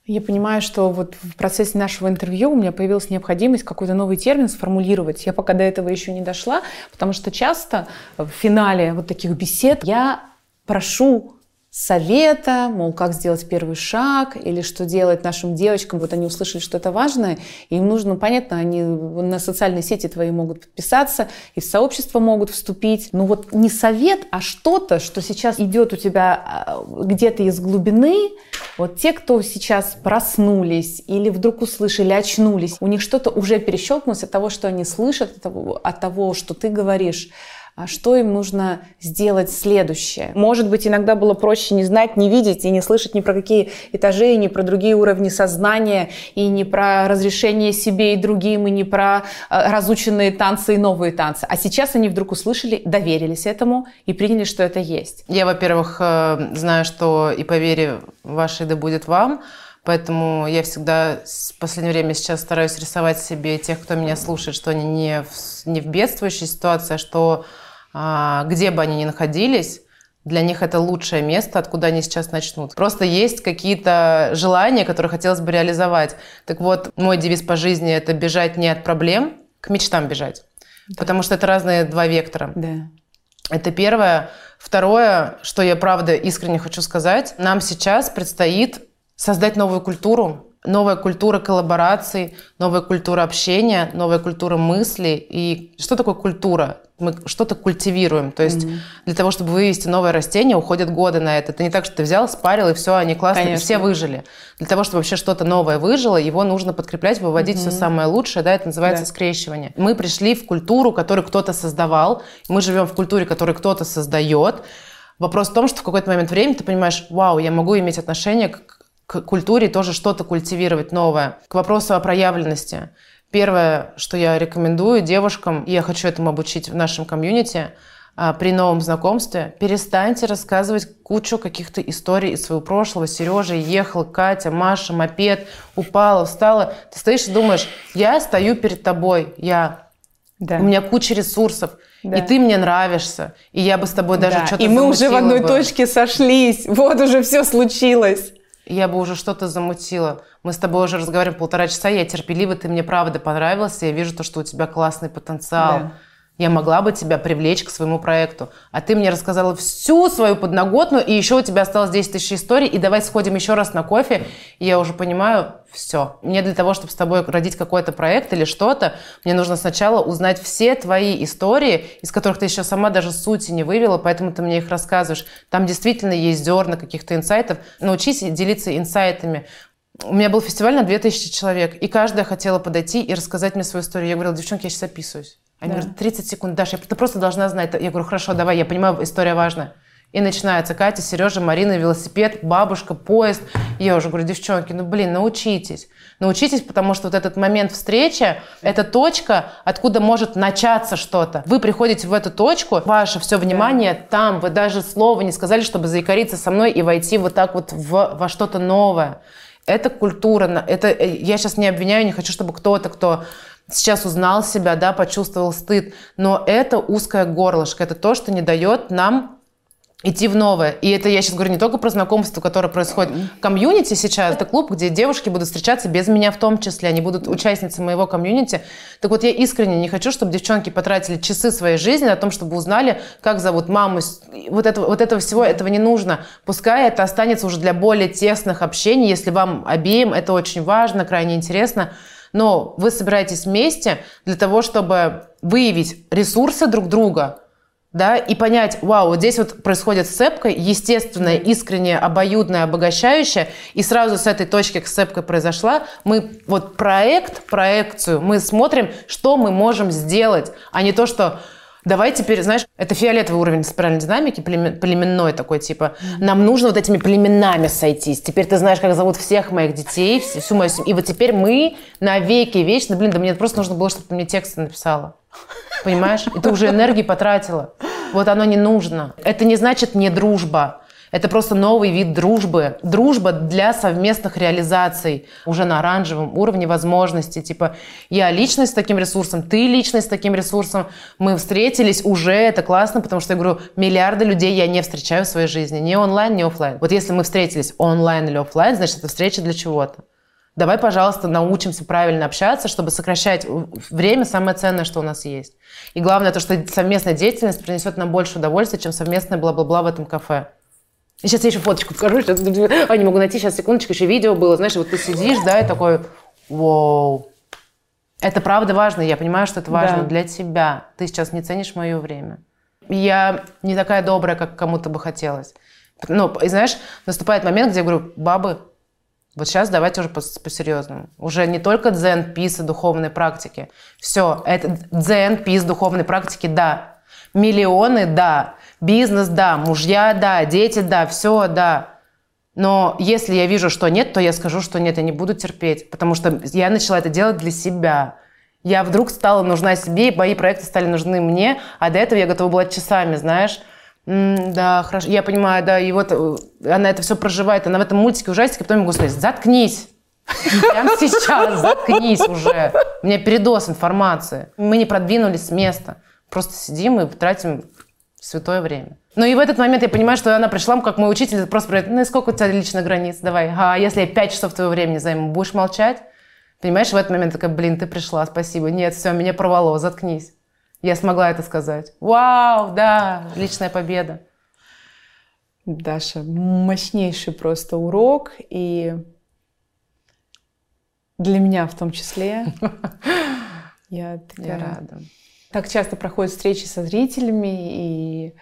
Я понимаю, что вот в процессе нашего интервью у меня появилась необходимость какой-то новый термин сформулировать. Я пока до этого еще не дошла, потому что часто в финале вот таких бесед я прошу совета, мол, как сделать первый шаг, или что делать нашим девочкам. Вот они услышали, что это важно, и им нужно, понятно, они на социальные сети твои могут подписаться, и в сообщество могут вступить. Но вот не совет, а что-то, что сейчас идет у тебя а, где-то из глубины. Вот те, кто сейчас проснулись или вдруг услышали, очнулись, у них что-то уже перещелкнулось от того, что они слышат, от того, от того что ты говоришь что им нужно сделать следующее. Может быть, иногда было проще не знать, не видеть и не слышать ни про какие этажи, ни про другие уровни сознания, и не про разрешение себе и другим, и не про э, разученные танцы и новые танцы. А сейчас они вдруг услышали, доверились этому и приняли, что это есть. Я, во-первых, э, знаю, что и по вере вашей да будет вам, Поэтому я всегда в последнее время сейчас стараюсь рисовать себе тех, кто меня слушает, что они не в, не в бедствующей ситуации, а что а, где бы они ни находились, для них это лучшее место, откуда они сейчас начнут. Просто есть какие-то желания, которые хотелось бы реализовать. Так вот, мой девиз по жизни – это бежать не от проблем, к мечтам бежать. Да. Потому что это разные два вектора. Да. Это первое. Второе, что я правда искренне хочу сказать, нам сейчас предстоит создать новую культуру, новая культура коллабораций, новая культура общения, новая культура мысли. И что такое культура? Мы что-то культивируем. То есть mm-hmm. для того, чтобы вывести новое растение, уходят годы на это. Это не так, что ты взял, спарил, и все, они классные, Конечно. все выжили. Для того, чтобы вообще что-то новое выжило, его нужно подкреплять, выводить mm-hmm. все самое лучшее. Да, это называется да. скрещивание. Мы пришли в культуру, которую кто-то создавал. Мы живем в культуре, которую кто-то создает. Вопрос в том, что в какой-то момент времени ты понимаешь, вау, я могу иметь отношение к к культуре тоже что-то культивировать новое. К вопросу о проявленности. Первое, что я рекомендую девушкам, и я хочу этому обучить в нашем комьюнити, а, при новом знакомстве, перестаньте рассказывать кучу каких-то историй из своего прошлого. Сережа ехал, Катя, Маша, мопед, упала, встала. Ты стоишь и думаешь, я стою перед тобой, я. Да. У меня куча ресурсов. Да. И ты мне нравишься. И я бы с тобой даже да. что-то И мы уже в одной бы. точке сошлись. Вот уже все случилось я бы уже что-то замутила. Мы с тобой уже разговариваем полтора часа, я терпелива, ты мне правда понравился, я вижу то, что у тебя классный потенциал. Да. Я могла бы тебя привлечь к своему проекту. А ты мне рассказала всю свою подноготную, и еще у тебя осталось 10 тысяч историй, и давай сходим еще раз на кофе. И я уже понимаю, все. Мне для того, чтобы с тобой родить какой-то проект или что-то, мне нужно сначала узнать все твои истории, из которых ты еще сама даже сути не вывела, поэтому ты мне их рассказываешь. Там действительно есть зерна каких-то инсайтов. Научись делиться инсайтами. У меня был фестиваль на 2000 человек, и каждая хотела подойти и рассказать мне свою историю. Я говорила, девчонки, я сейчас описываюсь. Они да. говорят, 30 секунд, Даша, ты просто должна знать. Я говорю, хорошо, давай, я понимаю, история важная. И начинается Катя, Сережа, Марина, велосипед, бабушка, поезд. Я уже говорю, девчонки, ну блин, научитесь. Научитесь, потому что вот этот момент встречи, это точка, откуда может начаться что-то. Вы приходите в эту точку, ваше все внимание да. там, вы даже слова не сказали, чтобы заикариться со мной и войти вот так вот в, во что-то новое. Это культура, это, э, я сейчас не обвиняю, не хочу, чтобы кто-то, кто сейчас узнал себя, да, почувствовал стыд, но это узкое горлышко, это то, что не дает нам идти в новое. И это я сейчас говорю не только про знакомство, которое происходит в комьюнити сейчас. Это клуб, где девушки будут встречаться без меня в том числе. Они будут участницы моего комьюнити. Так вот, я искренне не хочу, чтобы девчонки потратили часы своей жизни на том, чтобы узнали, как зовут маму. Вот этого, вот этого всего, этого не нужно. Пускай это останется уже для более тесных общений, если вам обеим это очень важно, крайне интересно но вы собираетесь вместе для того, чтобы выявить ресурсы друг друга, да, и понять, вау, вот здесь вот происходит сцепка, естественная, искренняя, обоюдная, обогащающая, и сразу с этой точки к сцепка произошла, мы вот проект, проекцию, мы смотрим, что мы можем сделать, а не то, что Давай теперь, знаешь, это фиолетовый уровень спиральной динамики, племенной такой, типа, нам нужно вот этими племенами сойтись. Теперь ты знаешь, как зовут всех моих детей, всю мою семью. И вот теперь мы навеки вечно, блин, да мне просто нужно было, чтобы ты мне тексты написала. Понимаешь? И ты уже энергии потратила. Вот оно не нужно. Это не значит не дружба. Это просто новый вид дружбы. Дружба для совместных реализаций уже на оранжевом уровне возможностей. Типа, я личность с таким ресурсом, ты личность с таким ресурсом. Мы встретились уже, это классно, потому что я говорю, миллиарды людей я не встречаю в своей жизни. Ни онлайн, ни офлайн. Вот если мы встретились онлайн или офлайн, значит, это встреча для чего-то. Давай, пожалуйста, научимся правильно общаться, чтобы сокращать время, самое ценное, что у нас есть. И главное, то, что совместная деятельность принесет нам больше удовольствия, чем совместное бла-бла-бла в этом кафе. Сейчас я еще фоточку покажу. Сейчас, а, не могу найти. Сейчас, секундочку, еще видео было. Знаешь, вот ты сидишь, да, и такой, вау. Это правда важно. Я понимаю, что это важно да. для тебя. Ты сейчас не ценишь мое время. Я не такая добрая, как кому-то бы хотелось. Ну, и знаешь, наступает момент, где я говорю, бабы, вот сейчас давайте уже по-серьезному. Уже не только дзен, пис и духовные практики. Все, это дзен, пис, духовные практики, да. Миллионы, да. Бизнес, да, мужья, да, дети, да, все, да. Но если я вижу, что нет, то я скажу, что нет, я не буду терпеть, потому что я начала это делать для себя. Я вдруг стала нужна себе, и мои проекты стали нужны мне, а до этого я готова была часами, знаешь. М да, хорошо, я понимаю, да, и вот э, она это все проживает, она в этом мультике ужастике, потом я могу сказать, заткнись, Прямо сейчас, заткнись уже. У меня передоз информации. Мы не продвинулись с места. Просто сидим и тратим святое время. Ну и в этот момент я понимаю, что она пришла, как мой учитель, просто говорит, ну и сколько у тебя личных границ, давай. А если я 5 часов твоего времени займу, будешь молчать? Понимаешь, в этот момент такая, блин, ты пришла, спасибо. Нет, все, меня порвало, заткнись. Я смогла это сказать. Вау, да, личная победа. Даша, мощнейший просто урок. И для меня в том числе. <laughs> Я, я рада так часто проходят встречи со зрителями, и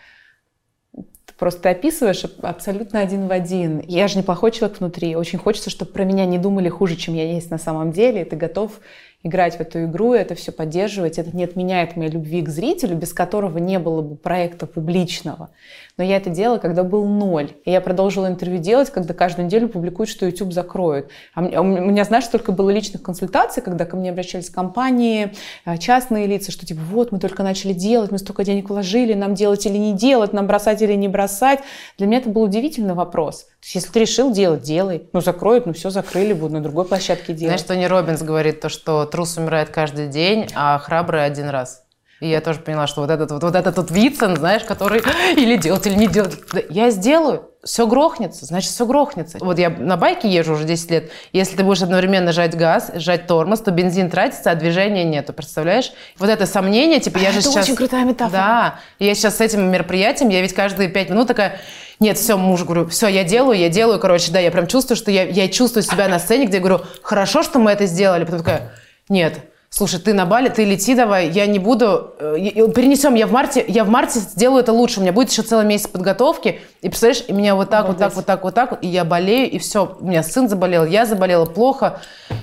ты просто описываешь абсолютно один в один. Я же неплохой человек внутри. Очень хочется, чтобы про меня не думали хуже, чем я есть на самом деле. И ты готов играть в эту игру, это все поддерживать. Это не отменяет моей любви к зрителю, без которого не было бы проекта публичного. Но я это делала, когда был ноль. И я продолжила интервью делать, когда каждую неделю публикуют, что YouTube закроют. А у меня, знаешь, только было личных консультаций, когда ко мне обращались компании, э, частные лица, что типа вот мы только начали делать, мы столько денег вложили, нам делать или не делать, нам бросать или не бросать. Для меня это был удивительный вопрос. То есть, если ты решил делать, делай. Ну, закроют, ну все, закрыли, буду на другой площадке делать. Знаешь, Тони Робинс говорит то, что трус умирает каждый день, а храбрый один раз. И я тоже поняла, что вот этот вот, вот этот вот Вицин, знаешь, который <gasps> или делать, или не делать. Я сделаю. все грохнется, значит, все грохнется. Вот я на байке езжу уже 10 лет. Если ты будешь одновременно жать газ, жать тормоз, то бензин тратится, а движения нету, представляешь? Вот это сомнение, типа, я же это сейчас... очень крутая метафора. Да, я сейчас с этим мероприятием, я ведь каждые 5 минут такая, нет, все, муж, говорю, все, я делаю, я делаю, короче, да, я прям чувствую, что я, я чувствую себя на сцене, где я говорю, хорошо, что мы это сделали. Потом такая, нет, слушай, ты на Бали, ты лети давай, я не буду, э, перенесем, я в марте, я в марте сделаю это лучше, у меня будет еще целый месяц подготовки, и представляешь, и меня вот так, вот так, вот так, вот так, и я болею, и все, у меня сын заболел, я заболела плохо,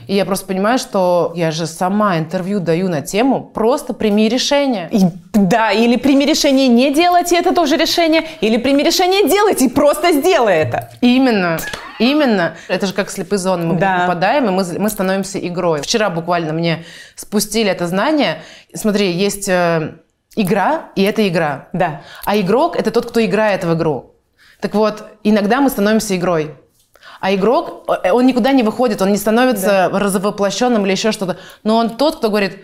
и я просто понимаю, что я же сама интервью даю на тему, просто прими решение. И, да, или прими решение не делать, и это тоже решение, или прими решение делать, и просто сделай это. Именно. Именно. Это же как слепые зоны. Мы Да. попадаем, и мы, мы становимся игрой. Вчера буквально мне спустили это знание. Смотри, есть э, игра, и это игра. Да. А игрок – это тот, кто играет в игру. Так вот, иногда мы становимся игрой. А игрок, э, он никуда не выходит, он не становится развоплощенным или еще что-то. Но он тот, кто говорит,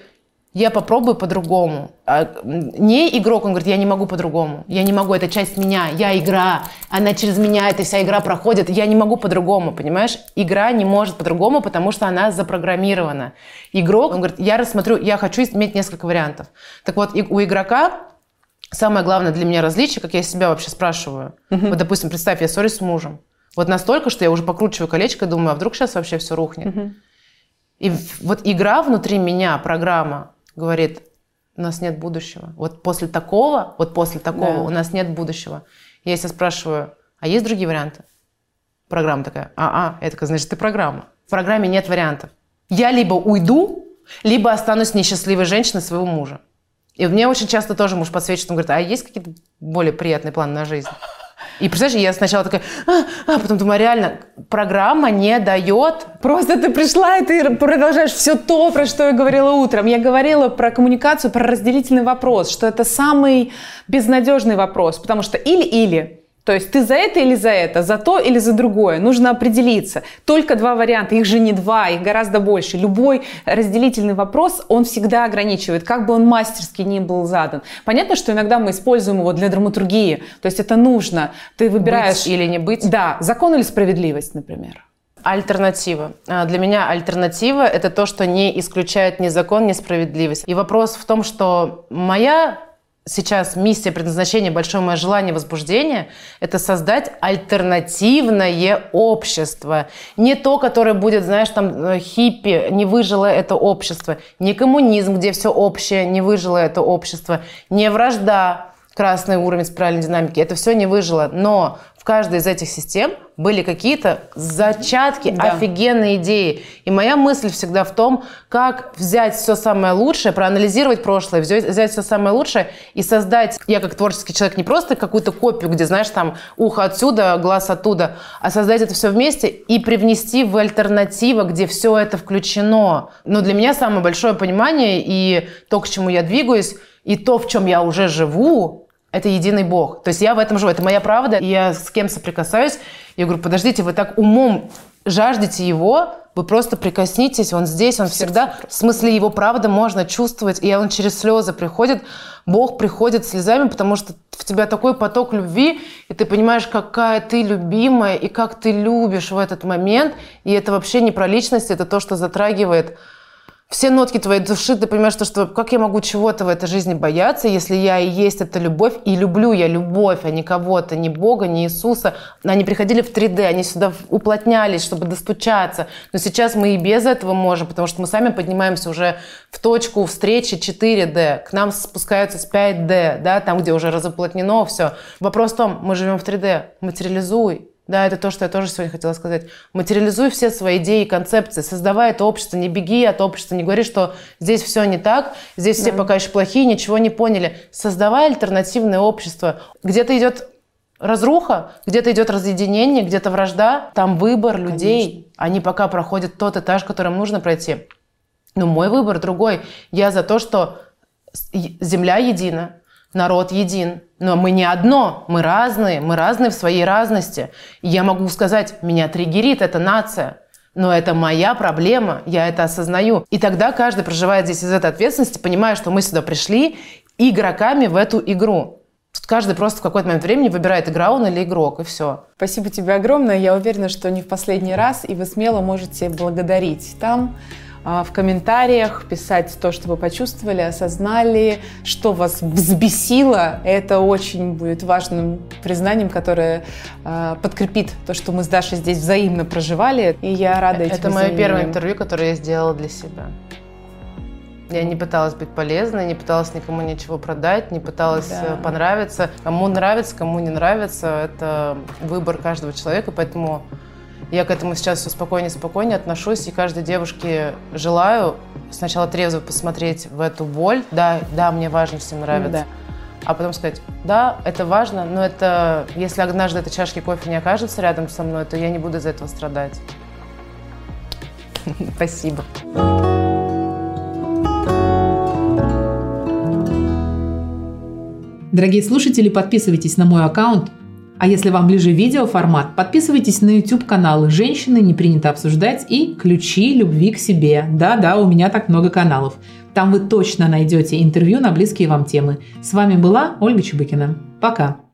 я попробую по-другому. А, не игрок, он говорит, я не могу по-другому. Я не могу, это часть меня, я игра. Она через меня, эта вся игра проходит. Я не могу по-другому, понимаешь? Игра не может по-другому, потому что она запрограммирована. Игрок, он говорит, я рассмотрю, я хочу иметь несколько вариантов. Так вот, и у игрока Самое главное для меня различие, как я себя вообще спрашиваю. Вот, допустим, представь, я ссорюсь с мужем. Вот настолько, что я уже покручиваю колечко и думаю, а вдруг сейчас вообще все рухнет. И в- вот игра внутри меня, программа, говорит, у нас нет будущего. Вот после такого, вот после такого Да. у нас нет будущего. Я себя спрашиваю, а есть другие варианты? Программа такая, а, а, такая, значит, ты программа. В программе нет вариантов. Я либо уйду, либо останусь несчастливой женщиной своего мужа. И мне очень часто тоже муж подсвечивает, он говорит, а есть какие-то более приятные планы на жизнь? И представляешь, я сначала такая, а, а, потом думаю, реально, программа не дает Просто ты пришла, и ты продолжаешь все то, про что я говорила утром. Я говорила про коммуникацию, про разделительный вопрос, что это самый безнадежный вопрос, потому что или-или. То есть ты за это или за это, за то или за другое. Нужно определиться. Только два варианта, их же не два, их гораздо больше. Любой разделительный вопрос, он всегда ограничивает, как бы он мастерски ни был задан. Понятно, что иногда мы используем его для драматургии. То есть это нужно. Ты выбираешь... быть или не быть. Да, закон или справедливость, например. Альтернатива. А, Для меня альтернатива – это то, что не исключает ни закон, ни справедливость. И вопрос в том, что моя сейчас миссия, предназначение, большое мое желание, возбуждение – это создать альтернативное общество. Не то, которое будет, знаешь, там э, хиппи, не выжило это общество. Не коммунизм, где все общее, не выжило это общество. Не вражда, красный уровень спиральной динамики. Это все не выжило. Но каждой из этих систем были какие-то зачатки, Да. офигенные идеи. И моя мысль всегда в том, как взять все самое лучшее, проанализировать прошлое, взять, взять все самое лучшее и создать, я как творческий человек, не просто какую-то копию, где, знаешь, там ухо отсюда, глаз оттуда, а создать это все вместе и привнести в альтернативу, где все это включено. Но для меня самое большое понимание и то, к чему я двигаюсь, и то, в чем я уже живу, это единый Бог. То есть я в этом живу, это моя правда. И я с кем соприкасаюсь, я говорю, подождите, вы так умом жаждете его, вы просто прикоснитесь, он здесь, он всегда, в смысле его правда можно чувствовать, и он через слезы приходит, Бог приходит слезами, потому что в тебя такой поток любви, и ты понимаешь, какая ты любимая, и как ты любишь в этот момент, и это вообще не про личность, это то, что затрагивает все нотки твоей души, ты понимаешь, то, что как я могу чего-то в этой жизни бояться, если я и есть эта любовь, и люблю я любовь, а не кого-то, ни Бога, ни Иисуса. Они приходили в 3D, они сюда уплотнялись, чтобы достучаться. Но сейчас мы и без этого можем, потому что мы сами поднимаемся уже в точку встречи 4D, к нам спускаются с 5D, да, там, где уже разуплотнено все. Вопрос в том, мы живем в 3D, материализуй, да, это то, что я тоже сегодня хотела сказать. Материализуй все свои идеи и концепции, создавай это общество, не беги от общества, не говори, что здесь все не так, здесь все пока еще плохие, ничего не поняли. Создавай альтернативное общество. Где-то идет разруха, где-то идет разъединение, где-то вражда, там выбор людей. Они пока проходят тот этаж, которым нужно пройти. Но мой выбор другой. Я за то, что земля едина, народ един. Но мы не одно, мы разные, мы разные в своей разности. И я могу сказать, меня триггерит эта нация. Но это моя проблема, я это осознаю. И тогда каждый проживает здесь из этой ответственности, понимая, что мы сюда пришли игроками в эту игру. Тут Каждый просто в какой-то момент времени выбирает, игра он или игрок, и все. Спасибо тебе огромное. Я уверена, что не в последний раз, и вы смело можете благодарить там, в комментариях писать то, что вы почувствовали, осознали, что вас взбесило. Это очень будет важным признанием, которое а, подкрепит то, что мы с Дашей здесь взаимно проживали. И я рада этим Это мое первое интервью, которое я сделала для себя. Я не пыталась быть полезной, не пыталась никому ничего продать, не пыталась да. Э, понравиться. Кому нравится, кому не нравится, это выбор каждого человека, поэтому я к этому сейчас все спокойнее спокойнее отношусь, и каждой девушке желаю сначала трезво посмотреть в эту боль. Да, да, мне важно всем нравится. Да. А потом сказать, да, это важно, но это, если однажды эта чашки кофе не окажется рядом со мной, то я не буду из-за этого страдать. <laughs> Спасибо. Дорогие слушатели, подписывайтесь на мой аккаунт. А если вам ближе видеоформат, подписывайтесь на YouTube-каналы «Женщины не принято обсуждать» и «Ключи любви к себе». Да-да, у меня так много каналов. Там вы точно найдете интервью на близкие вам темы. С вами была Ольга Чубыкина. Пока!